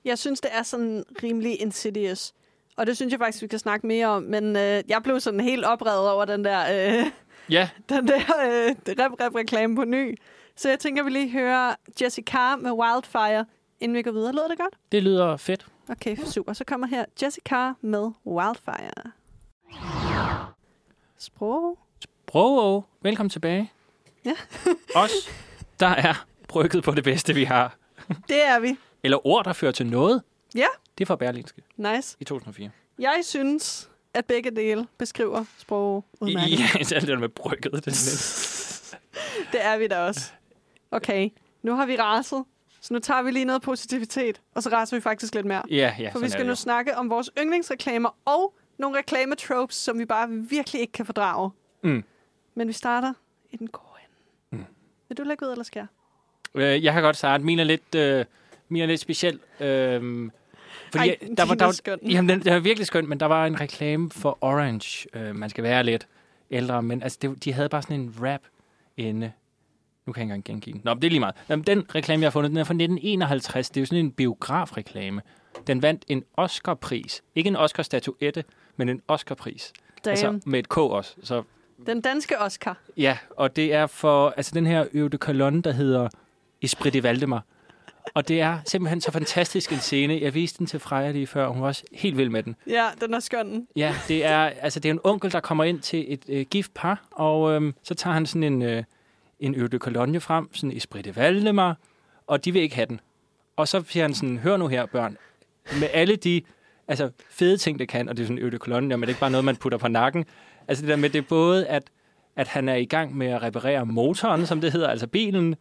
Jeg synes, det er sådan rimelig insidious. Og det synes jeg faktisk, vi kan snakke mere om. Men øh, jeg blev sådan helt oprevet over den der, øh, Ja, *laughs* den der øh, rep-rep-reklame på ny. Så jeg tænker, vi lige hører Jessica med Wildfire, inden vi går videre. Lød det godt? det lyder fedt. Okay, super. Så kommer her Jessica med Wildfire. Sprog. Bro, velkommen tilbage. Ja. *laughs* Os, der er brygget på det bedste, vi har. *laughs* Det er vi. Eller ord, der fører til noget. Ja. Det er fra Berlinske Nice. i 2004. Jeg synes, at begge dele beskriver sprog udmærket. Ja, *laughs* alt det med brygget. Det er. Det er vi da også. Okay, nu har vi raset, så nu tager vi lige noget positivitet, og så raser vi faktisk lidt mere. Ja, ja, For vi skal nu snakke om vores yndlingsreklamer og nogle reklametropes, som vi bare virkelig ikke kan fordrage. Mm. Men vi starter i den gode ende. Mm. Vil du lægge ud, eller skal jeg? Øh, jeg kan godt starte. Min er lidt, øh, min er lidt speciel. Øh, fordi Ej, der var, der, er var, skøn. jamen, den, den er virkelig skøn, men der var en reklame for Orange. Øh, man skal være lidt ældre, men altså, det, de havde bare sådan en rap inde. Nu kan jeg ikke engang gengive den. Nå, men det er lige meget. Jamen, den reklame, jeg har fundet, den er fra 1951. Det er jo sådan en biografreklame. Den vandt en Oscar-pris. Ikke en Oscar-statuette, men en Oscar-pris. Damn. Altså med et K også. Så Den danske Oscar. Ja, og det er for altså den her Øve de Cologne, der hedder Esprit de Valdemar. Og det er simpelthen så fantastisk en scene. Jeg viste den til Freja lige før, og hun var også helt vild med den. Ja, den er skøn. Ja, det er, altså, det er en onkel, der kommer ind til et øh, gift par, og øhm, så tager han sådan en, øh, en Øve de Cologne frem, sådan Esprit de Valdemar, og de vil ikke have den. Og så siger han sådan, hør nu her, børn, med alle de altså, fede ting, det kan, og det er sådan Øve de Cologne, men det er ikke bare noget, man putter på nakken. Altså det der med, det er både, at, at han er i gang med at reparere motoren, som det hedder, altså bilen,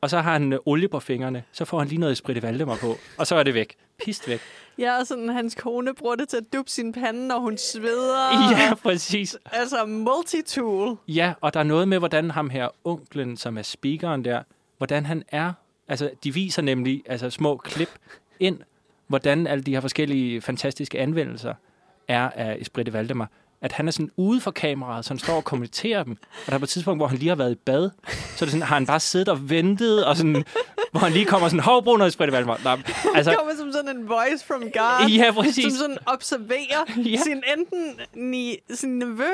og så har han øh, olie på fingrene. Så får han lige noget Esprit de Valdemar på, og så er det væk. Pist væk. Ja, og sådan hans kone bruger det til at dubbe sin pande, når hun sveder. Ja, præcis. Altså multitool. Ja, og der er noget med, hvordan ham her, onklen, som er speakeren der, hvordan han er. Altså, de viser nemlig altså, små klip ind, hvordan alle de her forskellige fantastiske anvendelser er af Esprit de Valdemar. At han er sådan ude for kameraet, så han står og kommenterer dem. Og der er på et tidspunkt, hvor han lige har været i bad, så er det sådan, har han bare siddet og ventet, og sådan, hvor han lige kommer sådan, hov, brug noget Esprit de Valdemar. Nå, altså, kommer som sådan en voice from God. ja, Som sådan observerer Ja. sin enten ni, sin nevø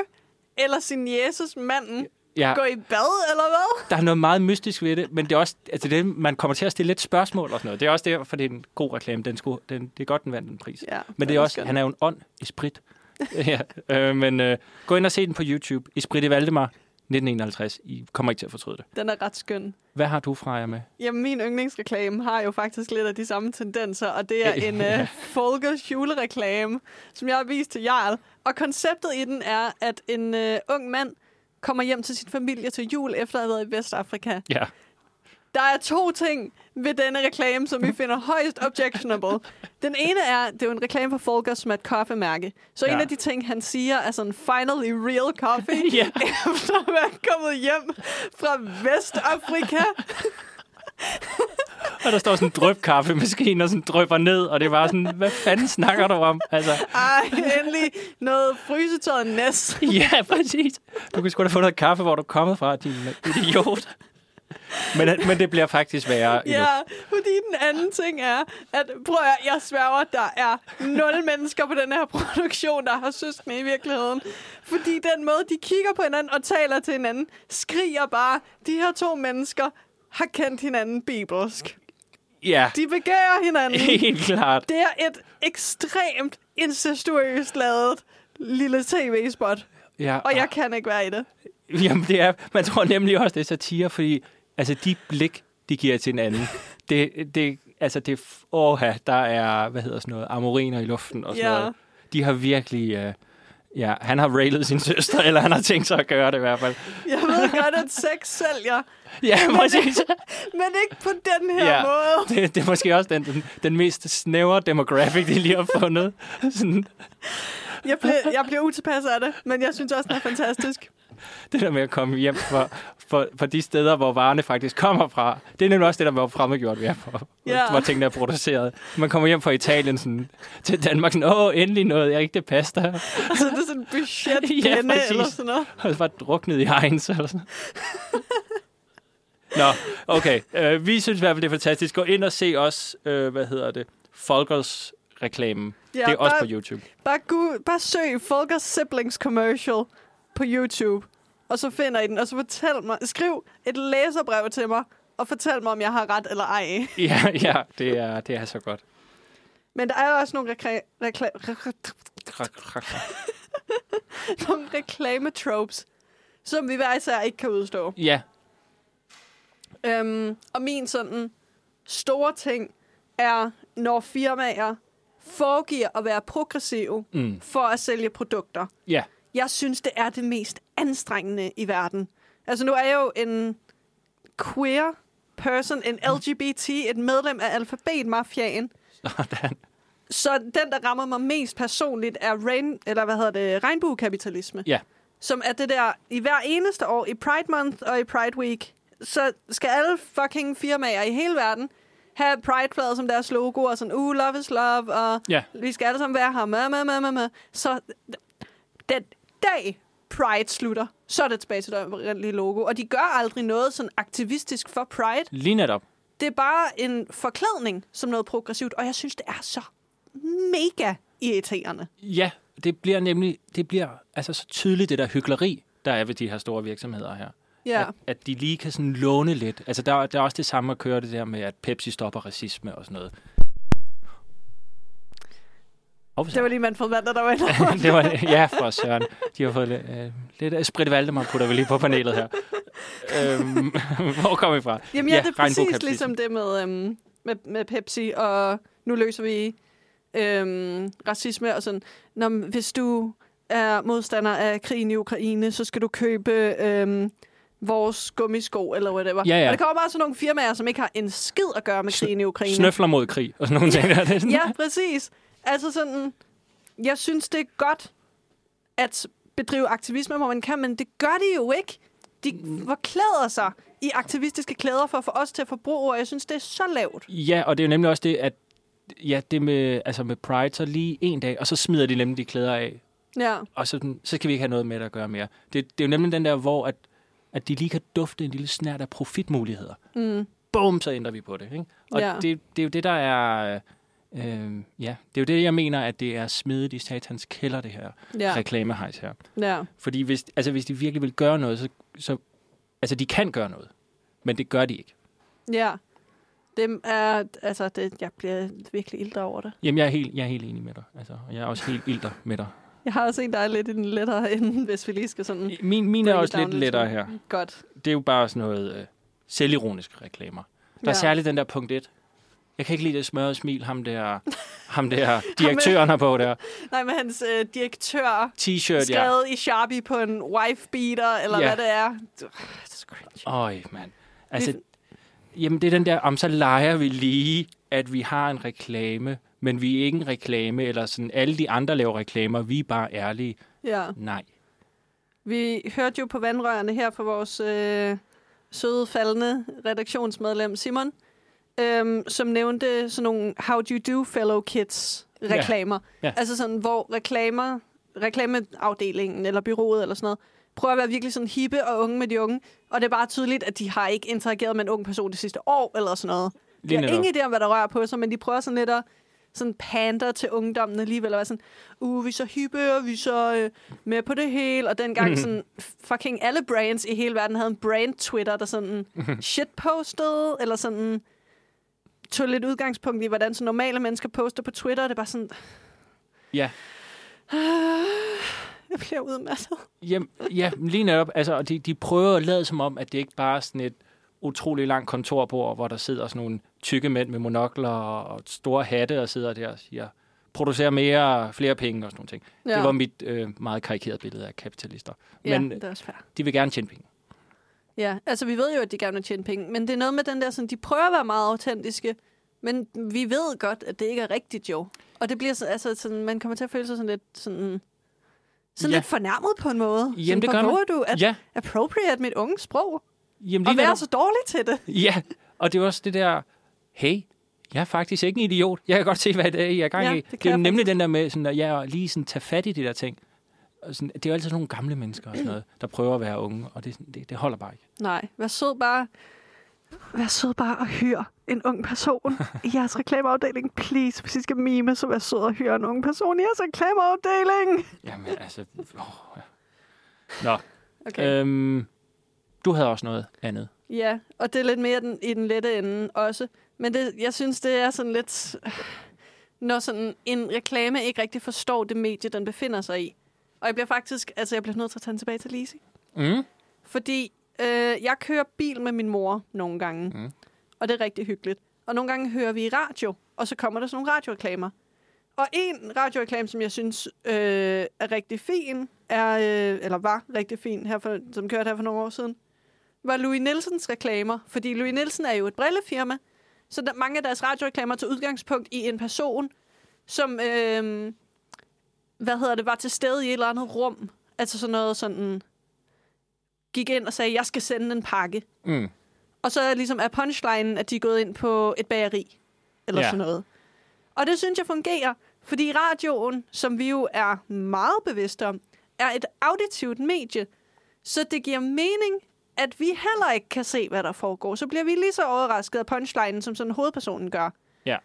eller sin Jesus manden Ja. gå i bad, eller hvad? der er noget meget mystisk ved det, men det er også, altså det, man kommer til at stille lidt spørgsmål og sådan noget. Det er også derfor, det er en god reklame. Den skulle, den, det er godt, den vandt en pris. Ja, Men det er også, han er jo en ånd i sprit. *laughs* ja, øh, men øh, gå ind og se den på YouTube. I Sprit i Valdemar 1951. I kommer ikke til at fortryde det. Den er ret skøn. Hvad har du fra jer med? Jamen, min yndlingsreklame har jo faktisk lidt af de samme tendenser, og det er en uh, Folgers julereklame, som jeg har vist til Jarl. Og konceptet i den er, at en uh, ung mand kommer hjem til sin familie til jul, efter at have været i Vestafrika. Ja. Der er to ting ved denne reklame, som vi *laughs* finder højst objectionable. Den ene er, det er jo en reklame for Folger, som er et kaffemærke. Så ja. en af de ting, han siger, er sådan, finally real coffee, *laughs* Ja. efter at være kommet hjem fra Vestafrika. Og der står sådan en drøbkaffemaskine, og sådan drypper ned, og det er bare sådan, hvad fanden snakker du om? Altså, Ej, endelig noget frysetøjet næs. ja, præcis. Du kan sgu da få noget kaffe, hvor du er kommet fra, din idiot. Men, men det bliver faktisk værre. endnu. Ja, fordi den anden ting er, at prøv at, jeg sværger, der er nul mennesker på den her produktion, der har søskende i virkeligheden. Fordi den måde, de kigger på hinanden og taler til hinanden, skriger bare, de her to mennesker har kendt hinanden bibelsk. Ja, De begærer hinanden. *laughs* helt klart. Det er et ekstremt incestuøst lavet lille tv-spot, Ja, og jeg kan ikke være i det. Jamen, det er, man tror nemlig også, det er satire, fordi altså, de blik, de giver til en anden. *laughs* Det, det, altså det, åh, der er, hvad hedder sådan noget, amoriner i luften og sådan Ja. noget. De har virkelig, øh, ja, han har railet sin søster, eller han har tænkt sig at gøre det i hvert fald. Jeg ved *laughs* godt, at sex sælger, Ja, præcis. men ikke på den her Ja. måde. Det, det er måske også den, den, den mest snævre demographic, de lige har fundet. *laughs* Sådan, Jeg bliver, jeg bliver utilpasset af det, men jeg synes også, den er fantastisk. *laughs* det der med at komme hjem fra, for, for de steder, hvor varerne faktisk kommer fra. Det er nemlig også det, der hvor fremmedgjort vi er for, Ja. hvor tingene er produceret. Man kommer hjem fra Italien sådan, til Danmark, sådan, åh, endelig noget, jeg ikke det pasta. *laughs* Så det er sådan en budget *laughs* Ja, præcis. eller sådan noget. Og så var druknet i Heinz eller sådan Nå, okay. Uh, vi synes i hvert fald, det er fantastisk. Gå ind og se også, uh, hvad hedder det, Folkers reklamen. Ja, det er også bare, på YouTube. Bare, gu, bare søg Folkers Siblings Commercial på YouTube, og så finder I den, og så fortæl mig, skriv et læserbrev til mig, og fortæl mig, om jeg har ret eller ej. *laughs* Ja, ja det, er, det er så godt. Men der er også nogle, rekla- rekla- re- *laughs* nogle reklametropes, som vi hver især ikke kan udstå. Ja, Øhm, og min sådan store ting er, når firmaer foregiver at være progressive mm. for at sælge produkter. ja, Jeg synes, det er det mest anstrengende i verden. Altså, nu er jeg jo en queer person, en LGBT, et medlem af alfabetmafiaen. sådan. Så den, der rammer mig mest personligt, er rain, eller hvad hedder det, regnbuekapitalisme. Ja. Som er det der, i hver eneste år, i Pride Month og i Pride Week, så skal alle fucking firmaer i hele verden have Pride-flaget som deres logo, og sådan, uh, love is love, og Ja. vi skal alle sammen være her, med, med, med, med, med. Så den dag Pride slutter, så er det tilbage til det oprindelige logo. Og de gør aldrig noget sådan aktivistisk for Pride. Lige netop. Det er bare en forklædning som noget progressivt, og jeg synes, det er så mega irriterende. Ja, det bliver nemlig det bliver altså så tydeligt, det der hyggeleri, der er ved de her store virksomheder her. Ja, At, at de lige kan sådan låne lidt. Altså, der, der er også det samme at køre det der med, at Pepsi stopper racisme og sådan noget. Oh, det var lige Manfred Wander, der var inde. *laughs* det var, ja, for søren. De har fået lidt, øh, lidt af Sprit Valdemar, putter vi lige på panelet her. øhm, *laughs* hvor kommer vi fra? Jamen ja, Ja, det er præcis ligesom det med, øhm, med, med Pepsi, og nu løser vi øhm, racisme og sådan. Nå, hvis du er modstander af krigen i Ukraine, så skal du købe øhm, vores gummisko, eller whatever. Ja, ja. Og der kommer bare sådan nogle firmaer, som ikke har en skid at gøre med krigen i Ukraine. Snøfler mod krig og sådan nogle ting. Der. Det sådan, Ja, præcis. Altså sådan, jeg synes, det er godt at bedrive aktivisme, hvor man kan, men det gør de jo ikke. De forklæder sig i aktivistiske klæder for at få os til at forbruge, og jeg synes, det er så lavt. Ja, og det er jo nemlig også det, at ja, det med, altså med Pride, så lige en dag, og så smider de nemlig de klæder af, Ja, og så, så skal vi ikke have noget med det at gøre mere. Det, det er jo nemlig den der, hvor at, at de lige kan dufte en lille snært af profitmuligheder. mm, Bum, så ændrer vi på det. Ikke? Og Ja. det, det er jo det, der er... Øh, ja, det er jo det, jeg mener, at det er smidigt i satans kælder, det her ja, reklamehejs her. ja. Fordi hvis, altså, hvis de virkelig vil gøre noget, så, så... Altså, de kan gøre noget, men det gør de ikke. Ja. Det er, altså, det, jeg bliver virkelig ildre over det. Jamen, jeg er helt, jeg er helt enig med dig. Altså, jeg er også helt ilter med dig. Jeg har også en, der er lidt i den lettere ende, *laughs* hvis vi lige skal sådan... Min, min er også lidt en lettere her. Godt. Det er jo bare sådan noget øh, selvironisk reklamer. Der er særligt den der punkt 1. Jeg kan ikke lide det smørrede smil, ham der, *laughs* ham der direktøren har på der. Nej, men hans øh, direktør T-shirt, ja. skrevet i Sharpie på en wife beater, eller Ja. hvad det er. Det er så cringe. Øj, mand. Altså, jamen det er den der, om så leger vi lige, at vi har en reklame, men vi er ikke en reklame, eller sådan, alle de andre laver reklamer, vi er bare ærlige. Ja. Nej. Vi hørte jo på vandrørene her fra vores øh, søde, faldende redaktionsmedlem Simon, øhm, som nævnte sådan nogle How Do You Do Fellow Kids reklamer. Ja. Altså sådan, hvor reklamer, reklameafdelingen eller byrået eller sådan noget, prøver at være virkelig sådan hippe og unge med de unge. Og det er bare tydeligt, at de har ikke interageret med en ung person det sidste år eller sådan noget. De har ingen idé om, hvad der rører på sig, men de prøver sådan lidt at sådan pander til ungdommen alligevel, og være sådan, uh, vi er så hippe, og vi er så øh, med på det hele, og dengang Mhm. sådan, fucking alle brands i hele verden havde en brand Twitter, der sådan *laughs* shitpostede, eller sådan tog lidt udgangspunkt i, hvordan så normale mennesker poster på Twitter, og det er bare sådan, Ja. jeg bliver udmattet. Jamen, ja, lige netop. Altså, de, de prøver at lade som om, at det ikke bare er sådan et utrolig lang kontorbord, hvor der sidder sådan nogle tykke mænd med monokler og store hatte og sidder der og siger, producer mere, flere penge og sådan nogle ting. Ja. Det var mit øh, meget karikerede billede af kapitalister. ja, Men det er også fair. de vil gerne tjene penge. Ja, altså vi ved jo, at de gerne vil tjene penge, men det er noget med den der, sådan, de prøver at være meget autentiske, men vi ved godt, at det ikke er rigtigt jo. Og det bliver så, altså sådan, man kommer til at føle sig sådan lidt sådan, sådan Ja. lidt fornærmet på en måde. Jamen, sådan, det gør man. du at Ja, appropriate mit unge sprog, jamen og være netop- så dårlig til det. *laughs* Ja, og det er også det der, hey, jeg er faktisk ikke en idiot. Jeg kan godt se, hvad det er, I er gang Ja, i. det Det, er nemlig den der med, sådan, at jeg lige sådan, tage fat i de der ting. Sådan, det er jo altid nogle gamle mennesker og sådan noget, der prøver at være unge, og det, det, det holder bare ikke. Nej, vær sød bare. Vær sød bare og hyr en ung person i jeres reklameafdeling. Please, hvis I skal mime, så vær sød og hyr en ung person i jeres reklameafdeling. Jamen altså, åh, ja. Nå, Okay. øhm, du havde også noget andet. Ja, og det er lidt mere den, i den lette ende også. Men det, jeg synes, det er sådan lidt... Når sådan en reklame ikke rigtig forstår det medie, den befinder sig i. Og jeg bliver faktisk... Altså, jeg bliver nødt til at tage den tilbage til Lise. Mm. Fordi øh, jeg kører bil med min mor nogle gange. Mm. Og det er rigtig hyggeligt. Og nogle gange hører vi i radio, og så kommer der sådan nogle radioreklamer. Og en radioreklame, som jeg synes øh, er rigtig fin, er, øh, eller var rigtig fin, her for, som kørte her for nogle år siden, var Louis Nielsens reklamer. Fordi Louis Nielsen er jo et brillefirma, så der, mange af deres radioreklamer tager udgangspunkt i en person, som øh, hvad hedder det, var til stede i et eller andet rum. Altså sådan noget sådan, gik ind og sagde, jeg skal sende en pakke. Mm. Og så ligesom er punchlinen, at de er gået ind på et bageri. Eller Ja. sådan noget. Og det synes jeg fungerer, fordi radioen, som vi jo er meget bevidste om, er et auditivt medie. Så det giver mening, at vi heller ikke kan se, hvad der foregår. Så bliver vi lige så overrasket af punchlinen, som sådan hovedpersonen gør. Ja.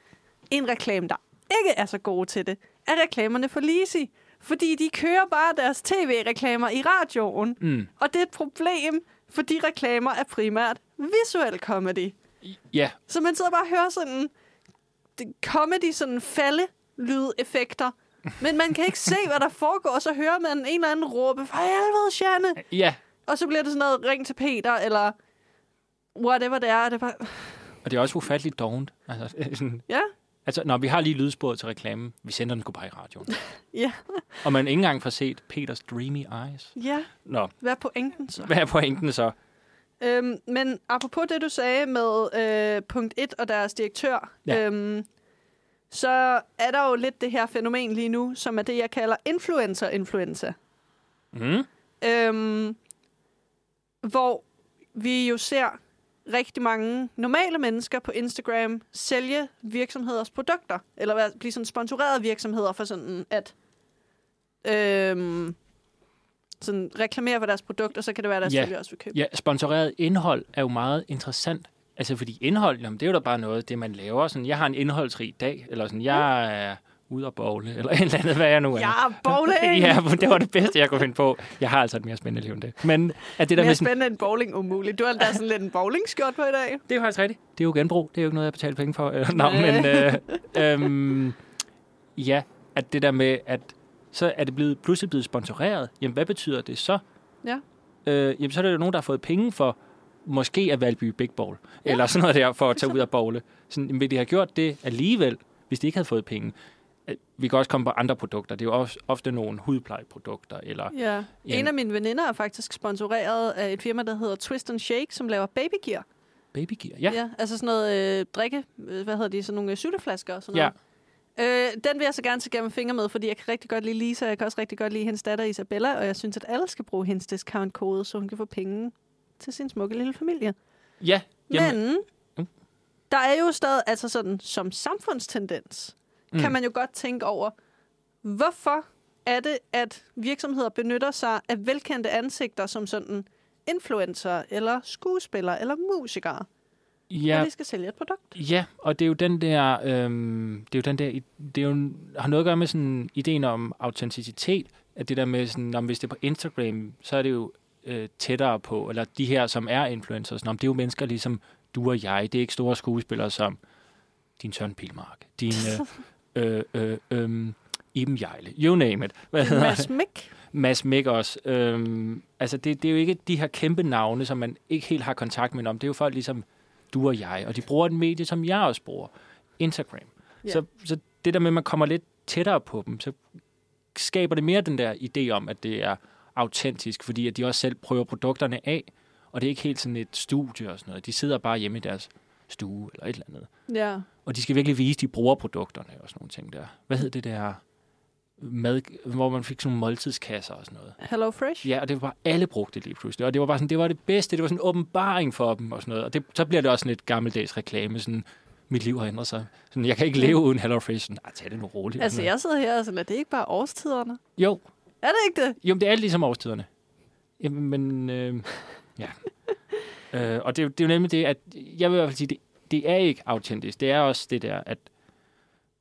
En reklame, der ikke er så gode til det, er reklamerne for Lisi. Fordi de kører bare deres tv-reklamer i radioen. Mm. Og det er et problem, fordi reklamer er primært visuel comedy. Ja, Så man sidder bare og hører sådan comedy, sådan falde lydeffekter. Men man kan ikke se, hvad der foregår, og så hører man en eller anden råbe, for helvede, Janne! ja. Og så bliver det sådan noget, ring til Peter, eller whatever det er. Det er bare, Og det er også ufatteligt dovent. Altså, *laughs* sådan, ja, altså, når vi har lige lydsporet til reklamen, vi sender den sgu bare i radioen. *laughs* ja, Og man ikke engang får set Peters Dreamy Eyes. ja. Nå, Hvad er pointen så? hvad er pointen så? Øhm, men apropos det, du sagde med øh, punkt 1 og deres direktør, Ja. øhm, så er der jo lidt det her fænomen lige nu, som er det, jeg kalder influencer-influenza. Mm. Øhm, hvor vi jo ser rigtig mange normale mennesker på Instagram sælge virksomheders produkter, eller være- blive sådan sponsorerede virksomheder for sådan at øhm, sådan reklamere for deres produkter, så kan det være, at deres Ja. følgere også vil købe. Ja, sponsoreret indhold er jo meget interessant. Altså, fordi indhold, jamen, det er jo da bare noget, det man laver. Sådan, jeg har en indholdsrig dag, eller sådan, jeg er ude at bowle, eller *laughs* et eller andet, hvad jeg nu er. Ja, bowling! *laughs* ja, det var det bedste, jeg kunne finde på. Jeg har altså et mere spændende liv end det. Men at det der Mere med sådan, spændende end bowling umuligt. Du har da sådan lidt en bowlingskjort på i dag. det er jo faktisk rigtigt. Det er jo genbrug. Det er jo ikke noget, jeg betaler penge for. Øh, Nå, men øh, øhm, ja, at det der med, at så er det blevet, pludselig blevet sponsoreret. Jamen, hvad betyder det så? Ja. Øh, jamen, så er der jo nogen, der har fået penge for måske at Valby Big Bowl. Ja. Eller sådan noget der, for at tage *laughs* ud af bowle. Sådan, jamen, de have gjort det alligevel, hvis de ikke havde fået penge? Vi kan også komme på andre produkter. Det er jo ofte nogle hudplejeprodukter. Eller, Ja. Ja. En af mine veninder er faktisk sponsoreret af et firma, der hedder Twist and Shake, som laver babygear. babygear. Ja. ja. Altså sådan noget øh, drikke, øh, hvad hedder de, sådan nogle øh, sylteflasker og sådan Ja. noget. Øh, den vil jeg så gerne tage gennem fingre med, fordi jeg kan rigtig godt lide Lisa, jeg kan også rigtig godt lide hendes datter Isabella, og jeg synes, at alle skal bruge hendes discount-kode, så hun kan få penge til sin smukke lille familie. Ja. Jamen, Men Mm. der er jo stadig, altså sådan som samfundstendens, mm. kan man jo godt tænke over, hvorfor er det, at virksomheder benytter sig af velkendte ansigter som sådan influencer, eller skuespillere, eller musikere, ja. når de skal sælge et produkt. Ja, og det er jo den der, øhm, det er jo den der, det er jo, har noget at gøre med sådan ideen om autenticitet, at det der med sådan, om hvis det er på Instagram, så er det jo øh, tættere på, eller de her, som er influencers, om det er jo mennesker ligesom du og jeg, det er ikke store skuespillere som din Søren Pilmark, din, øh, *laughs* øh, øh, øh, Iben Jejle, you name it. Hvad Mads Mik. Mads Mik også. Øhm, altså, det, det er jo ikke de her kæmpe navne, som man ikke helt har kontakt med om. Det er jo folk ligesom du og jeg, og de bruger et medie, som jeg også bruger. Instagram. Ja. Så, så det der med, at man kommer lidt tættere på dem, så skaber det mere den der idé om, at det er autentisk, fordi at de også selv prøver produkterne af, og det er ikke helt sådan et studie og sådan noget. De sidder bare hjemme i deres stue eller et eller andet. Ja. Og de skal virkelig vise, at de bruger produkterne og sådan nogle ting der. Hvad hed det der mad, hvor man fik sådan nogle måltidskasser og sådan noget. Hello Fresh. Ja, og det var bare, alle brugte det lige pludselig. Og det var bare sådan, det var det bedste. Det var sådan en åbenbaring for dem og sådan noget. Og det, så bliver det også sådan et gammeldags reklame, sådan, mit liv har ændret sig. Sådan, jeg kan ikke leve uden Hello Fresh. Sådan, Nej, tag det nu roligt. Altså, jeg sidder her og sådan, er det ikke bare årstiderne? Jo, Er det ikke det? jo, men det er alt ligesom årstiderne. Jamen, men, øh, ja. Øh, og det, er det er jo nemlig det, at jeg vil i hvert fald sige, det, det er ikke autentisk. Det er også det der, at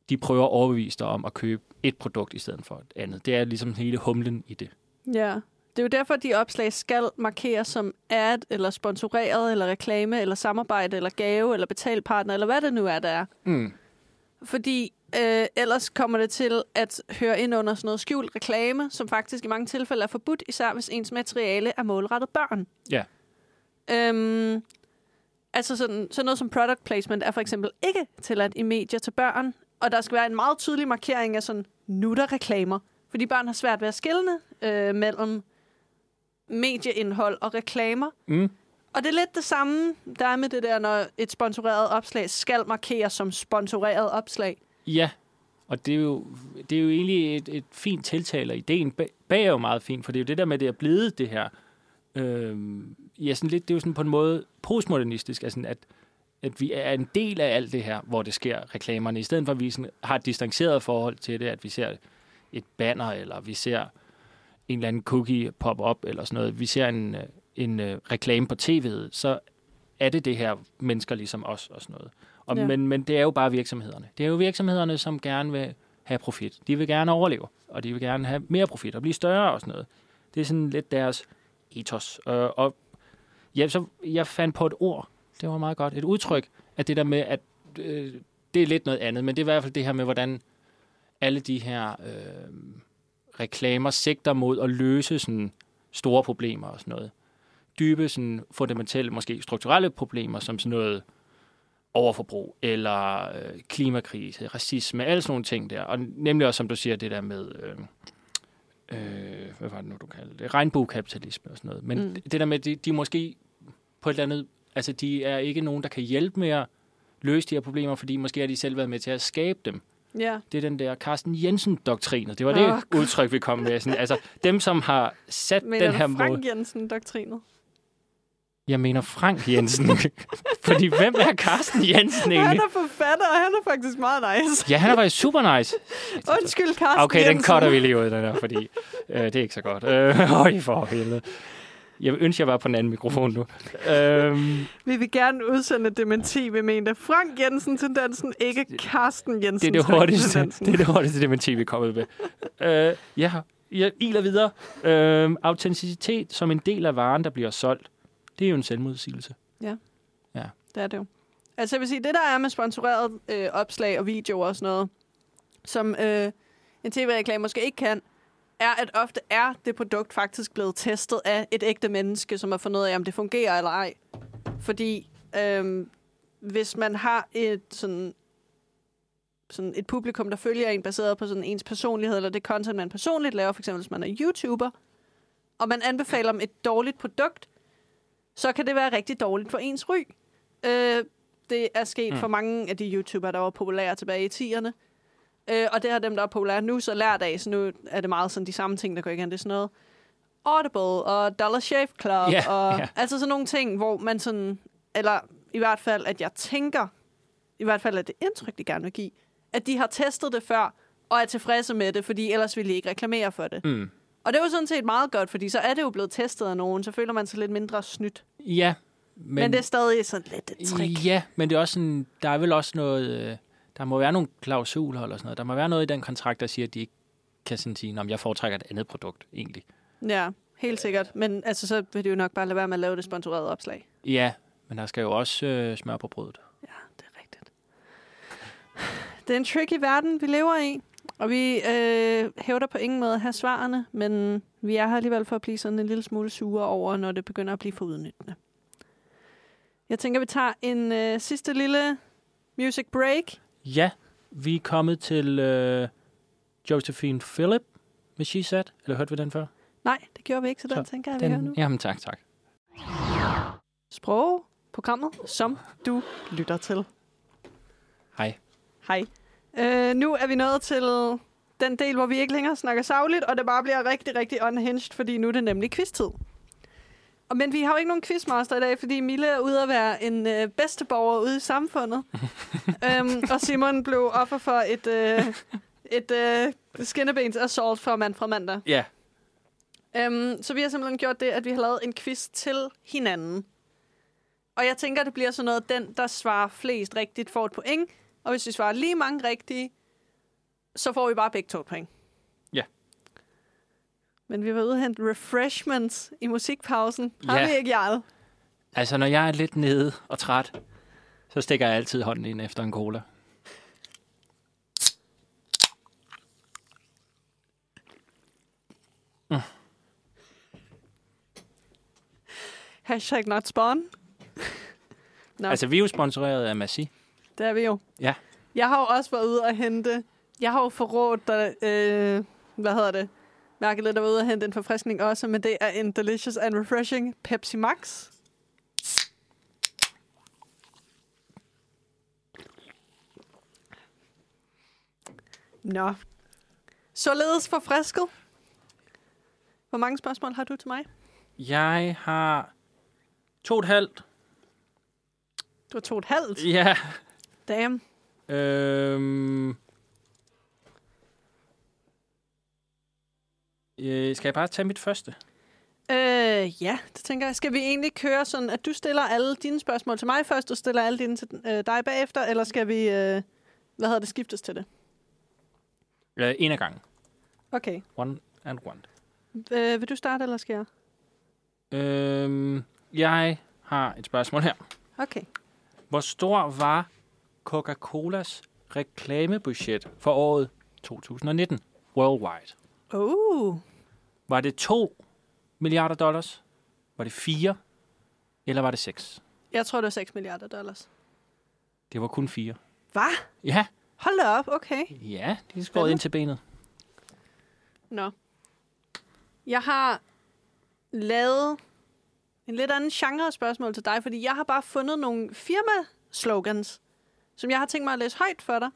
de prøver at overbevise dig om at købe et produkt i stedet for et andet. Det er ligesom hele humlen i det. Ja. Det er jo derfor, at de opslag skal markeres som ad, eller sponsoreret, eller reklame, eller samarbejde, eller gave, eller betalpartner, eller hvad det nu er, der er. Mm. Fordi øh, ellers kommer det til at høre ind under sådan noget skjult reklame, som faktisk i mange tilfælde er forbudt, især hvis ens materiale er målrettet børn. Ja. Øhm, altså sådan, sådan noget som product placement er for eksempel ikke tilladt i medier til børn, og der skal være en meget tydelig markering af sådan, nu er der reklamer. Fordi børn har svært ved at skille øh, mellem medieindhold og reklamer. Mm. Og det er lidt det samme, der er med det der, når et sponsoreret opslag skal markeres som sponsoreret opslag. Ja, og det er jo, det er jo egentlig et, et fint tiltale, og ideen bag, bag er jo meget fint, for det er jo det der med, at det er blevet det her. Øhm, ja, sådan lidt, det er jo sådan på en måde postmodernistisk, altså at, at vi er en del af alt det her, hvor det sker reklamerne, i stedet for at vi sådan har et distanceret forhold til det, at vi ser et banner, eller vi ser en eller anden cookie pop op eller sådan noget. Vi ser en, øh, en øh, reklame på tv'et, så er det det her mennesker ligesom os og sådan noget. Og, ja. men, men det er jo bare virksomhederne. Det er jo virksomhederne, som gerne vil have profit. De vil gerne overleve, og de vil gerne have mere profit og blive større og sådan noget. Det er sådan lidt deres ethos. Øh, og ja, så jeg fandt på et ord, det var meget godt, et udtryk, at det der med, at øh, det er lidt noget andet, men det er i hvert fald det her med, hvordan alle de her øh, reklamer sigter mod at løse sådan store problemer og sådan noget. Dybe, sådan fundamentelle, måske strukturelle problemer, som sådan noget overforbrug, eller øh, klimakrise, racisme, alle sådan nogle ting der. Og nemlig også, som du siger, det der med, øh, øh, hvad var det nu, du kaldte det, regnbuekapitalisme og sådan noget. Men Mm. det der med, de, de måske på et eller andet, altså de er ikke nogen, der kan hjælpe med at løse de her problemer, fordi måske har de selv været med til at skabe dem. Ja. Det er den der Carsten Jensen-doktrinet. Det var det oh, udtryk, vi kom med. Sådan, altså, dem, som har sat Men den her du Frank måde. Jensen-doktrinet? Jeg mener Frank Jensen. *laughs* Fordi hvem er Carsten Jensen Han egentlig? er forfatter, og han er faktisk meget nice. Ja, han er faktisk super nice. *laughs* Undskyld, Carsten Okay, den cutter vi lige ud, den der, fordi øh, det er ikke så godt. Øh, øj, for helvede. Jeg ønsker, jeg var på en anden mikrofon nu. Øhm, Vi vil gerne udsende dementi, vi mente Frank Jensen-tendensen, ikke Carsten Jensen. det er det hurtigste, det er det hurtigste dementi, vi er kommet med. Øh, ja, jeg iler videre. Øh, autenticitet som en del af varen, der bliver solgt, det er jo en selvmodsigelse. Det er det jo. Altså jeg vil sige, det der er med sponsoreret øh, opslag og videoer og sådan noget, som øh, en tv-reklame måske ikke kan, er, at ofte er det produkt faktisk blevet testet af et ægte menneske, som har fundet ud af, om det fungerer eller ej. Fordi øh, hvis man har et sådan sådan et publikum, der følger en baseret på sådan ens personlighed, eller det content, man personligt laver, for eksempel hvis man er YouTuber, og man anbefaler dem et dårligt produkt, så kan det være rigtig dårligt for ens ry. Øh, det er sket mm. For mange af de YouTubere, der var populære tilbage i 10'erne. Øh, og det har dem, der er populære nu, så lært af. Så nu er det meget sådan de samme ting, der går igen. Det er sådan noget Audible og Dollar Shave Club. Ja, og ja. Altså sådan nogle ting, hvor man sådan... Eller i hvert fald, at jeg tænker... I hvert fald er det indtryk, de gerne vil give. At de har testet det før, og er tilfredse med det, fordi ellers ville de ikke reklamere for det. Mm. Og det er jo sådan set meget godt, fordi så er det jo blevet testet af nogen, så føler man sig lidt mindre snydt. Ja, Men, men det er stadig sådan lidt et trick. Ja, men det er også sådan, der er vel også noget, øh, der må være nogle klausuler eller sådan noget. Der må være noget i den kontrakt, der siger, at de ikke kan sådan sige, om jeg foretrækker et andet produkt, egentlig. Ja, helt sikkert. Men altså, så vil det jo nok bare lade være med at lave det sponsorerede opslag. Ja, men der skal jo også øh, smør på brødet. Ja, det er rigtigt. Det er en tricky verden, vi lever i. Og vi øh, hævder på ingen måde at have svarene, men vi er her alligevel for at blive sådan en lille smule sure over, når det begynder at blive for udnyttende. Jeg tænker, vi tager en øh, sidste lille music break. Ja, vi er kommet til øh, Josephine Philip med She Said. Eller hørte vi den før? Nej, det gjorde vi ikke, så den Så tænker jeg, vi hører nu. Den, jamen tak, tak. Sprog, programmet, som du lytter til. Hej. Hej. Øh, nu er vi nået til den del, hvor vi ikke længere snakker savligt, og det bare bliver rigtig, rigtig unhinged, fordi nu er det nemlig quiz-tid. Og, men vi har jo ikke nogen quizmaster i dag, fordi Mille er ude at være en øh, bedste borger ude i samfundet. *laughs* øhm, og Simon blev offer for et, øh, et øh, skinnebens assault for mand fra mandag. Ja, Øhm, så vi har simpelthen gjort det, at vi har lavet en quiz til hinanden. Og jeg tænker, det bliver sådan noget, den, der svarer flest rigtigt, får et point. Og hvis vi svarer lige mange rigtige, så får vi bare begge to et point. Ja. Men vi var ude og hente refreshments i musikpausen. Har Ja. vi ikke, Jarl? altså når jeg er lidt nede og træt, så stikker jeg altid hånden ind efter en cola. Hashtag not spawn. Nå. Altså, vi er jo sponsoreret af Massi. Det er vi jo. Ja. Jeg har jo også været ude og hente... Jeg har jo forrådt, der, øh, hvad hedder det? Mærke lidt, var ude og hente en forfriskning også, men det er en delicious and refreshing Pepsi Max. Nå. Således forfrisket. Hvor mange spørgsmål har du til mig? Jeg har to og et halvt. Du har to og et halvt. Ja. Damn. Øhm, øh, skal jeg bare tage mit første? Øh, ja, det tænker jeg. Skal vi egentlig køre sådan, at du stiller alle dine spørgsmål til mig først, og stiller alle dine til øh, dig bagefter, eller skal vi, øh, hvad hedder det, skiftes til det? Øh, en af gangen. Okay. One and one. Øh, vil du starte, eller skal jeg? Øhm, jeg har et spørgsmål her. Okay. Hvor stor var Coca-Colas reklamebudget for året 2019 worldwide? Oh. Var det 2 milliarder dollars? Var det 4? Eller var det 6? Jeg tror, det var 6 milliarder dollars. Det var kun 4. Hvad? Ja, Hold da op, okay. ja, de er skåret ind til benet. Nå. Jeg har lavet en lidt anden genre spørgsmål til dig, fordi jeg har bare fundet nogle firma-slogans, som jeg har tænkt mig at læse højt for dig.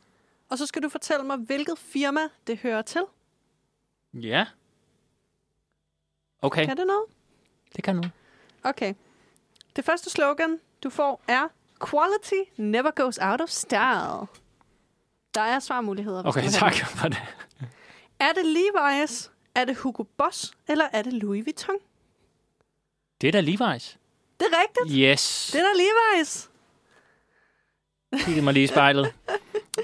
Og så skal du fortælle mig, hvilket firma det hører til. Ja. Okay, Kan det noget? det kan nu. Okay. Det første slogan, du får, er Quality never goes out of style. Der er svarmuligheder. Okay, tak for det. Er det Levi's, er det Hugo Boss, eller er det Louis Vuitton? Det er da Levi's. Det er rigtigt. Yes. Det er da Levi's. Kiggede mig lige i spejlet.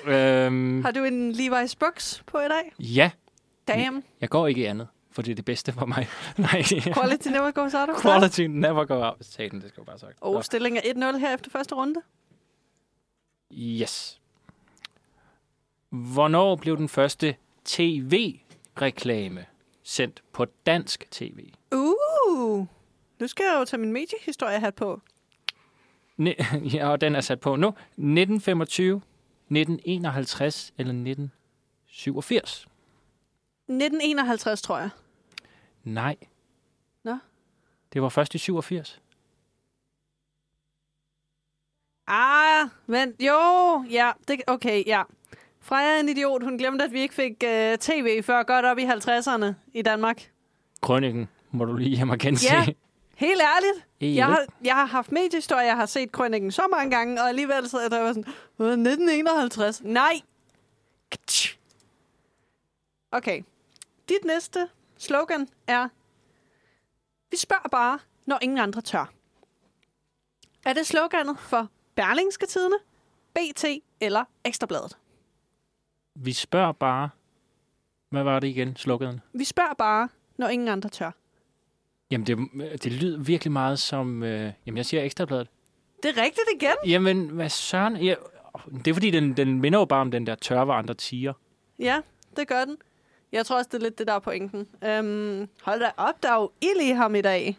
øhm, Har du en Levi's buks på i dag? ja, Damn. jeg går ikke i andet, for det er det bedste for mig. *laughs* Nej, Quality never goes out of. Quality never go out. Satan, det skal jeg bare sagt. Og stilling er 1-0 her efter første runde. Yes. Hvornår blev den første tv-reklame sendt på dansk tv? Uh. Nu skal jeg jo tage min mediehistorie hat på. *laughs* Ja, og den er sat på nu. 1925, 1951 eller 1987? 1951, tror jeg. Nej. Nå. Det var først i 87. Ah, men jo, ja, det, okay, ja. Freja er en idiot. Hun glemte, at vi ikke fik uh, tv før godt op i 50'erne i Danmark. Krønningen må du lige hjem og gense. Ja. *laughs* Helt ærligt. Jeg har, jeg har haft mediehistorie, jeg har set krønningen så mange gange, og alligevel så er der var sådan, "Åh, 1951. Nej. Okay. Dit næste slogan er, vi spørger bare, når ingen andre tør. Er det sloganet for Berlingske Tidene, BT eller Ekstrabladet? Vi spørger bare... Hvad var det igen, slukket? Vi spørger bare, når ingen andre tør. Jamen, det, det lyder virkelig meget som... Øh, jamen, jeg siger ekstrabladet. Det er rigtigt igen. Jamen, hvad søren? Ja, det er fordi, den, den minder jo bare om den der tør, hvor andre tiger. Ja, Det gør den. Jeg tror også, det er lidt det, der er pointen. Øhm, hold da op, der er jo ild i ham i dag.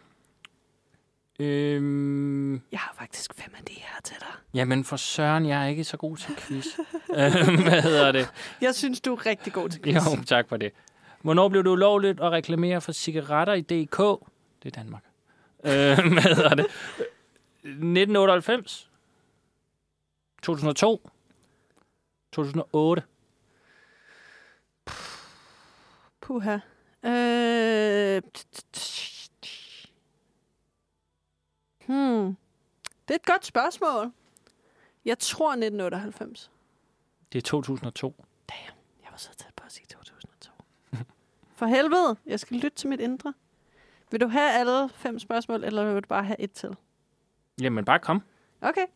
Øhm, Jeg har faktisk fem af de her til dig. jamen for søren, jeg er ikke så god til quiz. *laughs* øhm, hvad hedder det? Jeg synes, du er rigtig god til quiz. Jo, tak for det. Hvornår blev det ulovligt at reklamere for cigaretter i DK? Det er Danmark. Øh, *laughs* hvad hedder det? 1998? 2002? 2008? Puha. Øh... Hmm. Det er et godt spørgsmål. Jeg tror 1998. Det er 2002. Jeg var så tæt på at sige 2002. *laughs* For helvede, jeg skal lytte til mit indre. Vil du have alle fem spørgsmål, eller vil du bare have et til? Jamen, bare kom. Okay.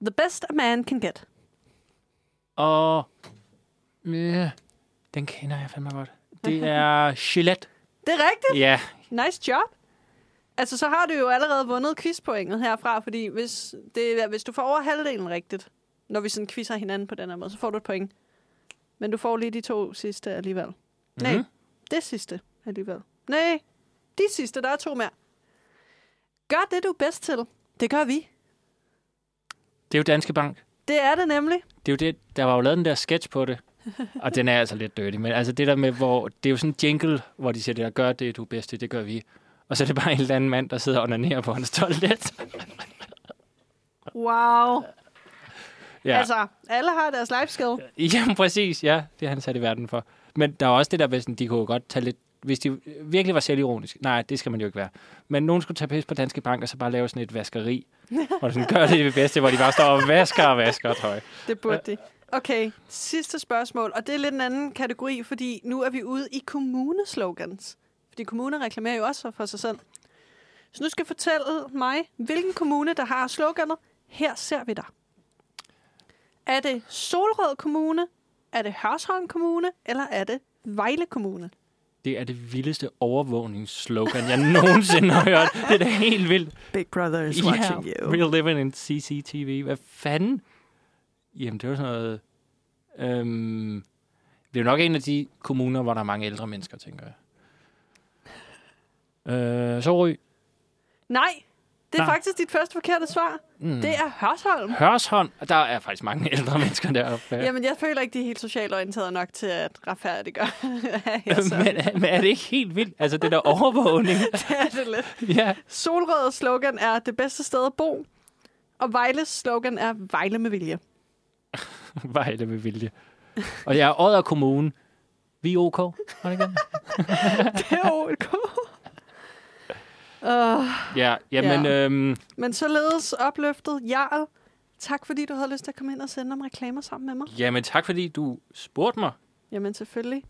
The best a man can get. Og... Ja, den kender jeg fandme godt. Det *laughs* er Gillette. Det er rigtigt. Ja, Nice job. Altså, så har du jo allerede vundet quizpointet herfra, fordi hvis, det, hvis du får over halvdelen rigtigt, når vi sådan quizzer hinanden på den her måde, så får du et point. Men du får lige de to sidste alligevel. Mm. Nej, Mhm. det sidste alligevel. Nej, de sidste, der er to mere. Gør det, du er bedst til. Det gør vi. det er jo Danske Bank. Det er det nemlig. Det er jo det, der var jo lavet den der sketch på det. Og den er altså lidt dirty. Men altså det der med, hvor det er jo sådan en jingle, hvor de siger, det der gør det, du er bedst til, det gør vi. Og så er det bare en eller anden mand, der sidder og onanerer på hans toilet. Wow. Ja. Altså, alle har deres life skill. Jamen præcis, ja. Det er han sat i verden for. Men der er også det der med, sådan, de kunne godt tage lidt... Hvis de virkelig var selvironiske. Nej, det skal man jo ikke være. Men nogen skulle tage pis på Danske Bank, og så bare lave sådan et vaskeri. og sådan gør det det bedste, hvor de bare står og vasker og vasker tøj. Det burde de. Okay, sidste spørgsmål, og det er lidt en anden kategori, fordi nu er vi ude i kommuneslogans. Fordi kommuner reklamerer jo også for sig selv. Så nu skal jeg fortælle mig, hvilken kommune, der har sloganet, her ser vi dig. Er det Solrød Kommune, er det Hørsholm Kommune, eller er det Vejle Kommune? Det er det vildeste overvågningsslogan, jeg nogensinde har hørt. Det er da helt vildt. Big Brother is Yeah, real living in CCTV. Hvad fanden? Jamen, det var sådan noget... Øhm, det er jo nok en af de kommuner, hvor der er mange ældre mennesker, tænker jeg. Øh, Sorø. Nej, det er Nej. faktisk dit første forkerte svar. Mm. Det er Hørsholm. Hørsholm. Der er faktisk mange *laughs* ældre mennesker deroppe. Ja. Jamen, jeg føler ikke, de er helt socialt orienteret nok til at retfærdiggøre. *laughs* men, men er det ikke helt vildt? Altså, det der overvågning. *laughs* det er det lidt. ja. Solrøds slogan er det bedste sted at bo, og Vejles slogan er Vejle med vilje. Vejle med vilje. Og jeg er Odder Kommune. Vi er OK. Var det det? Er god. Uh, Ja, jamen, Ja. øhm, men således opløftet. Jarl, tak fordi du havde lyst til at komme ind og sende om reklamer sammen med mig. jamen tak, fordi du spurgte mig. Jamen selvfølgelig.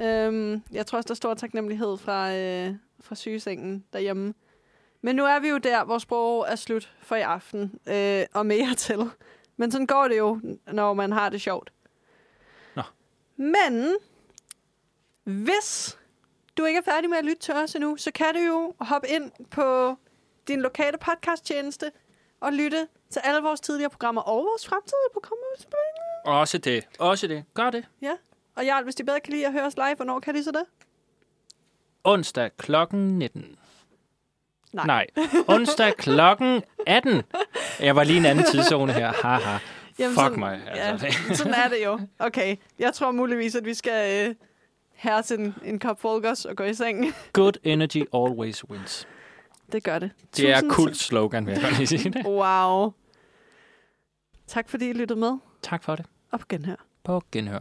Øhm, jeg tror også, der står taknemmelighed fra, øh, fra sygesengen derhjemme. Men nu er vi jo der, hvor sprog er slut for i aften, øh, og mere *laughs* til. Men sådan går det jo, når man har det sjovt. Nå. Men hvis du ikke er færdig med at lytte til os endnu, så kan du jo hoppe ind på din lokale podcasttjeneste og lytte til alle vores tidligere programmer og vores fremtidige programmer. Også det. Også det. Gør det. Ja. Og Jarl, hvis de bedre kan lide at høre os live, hvornår kan de så det? Onsdag klokken 19. Nej. Nej. Onsdag klokken 18. Jeg var lige i en anden tidszone her. Haha. Jamen, Fuck sådan- mig. Altså. Ja, sådan er det jo. Okay, jeg tror muligvis, at vi skal øh, her til en, en kop frokos og gå i seng. Good energy always wins. Det gør det. Det er Tusind kult slogan, vil jeg godt lige sige det. Wow. Tak fordi I lyttede med. Tak for det. Og på genhør. På genhør.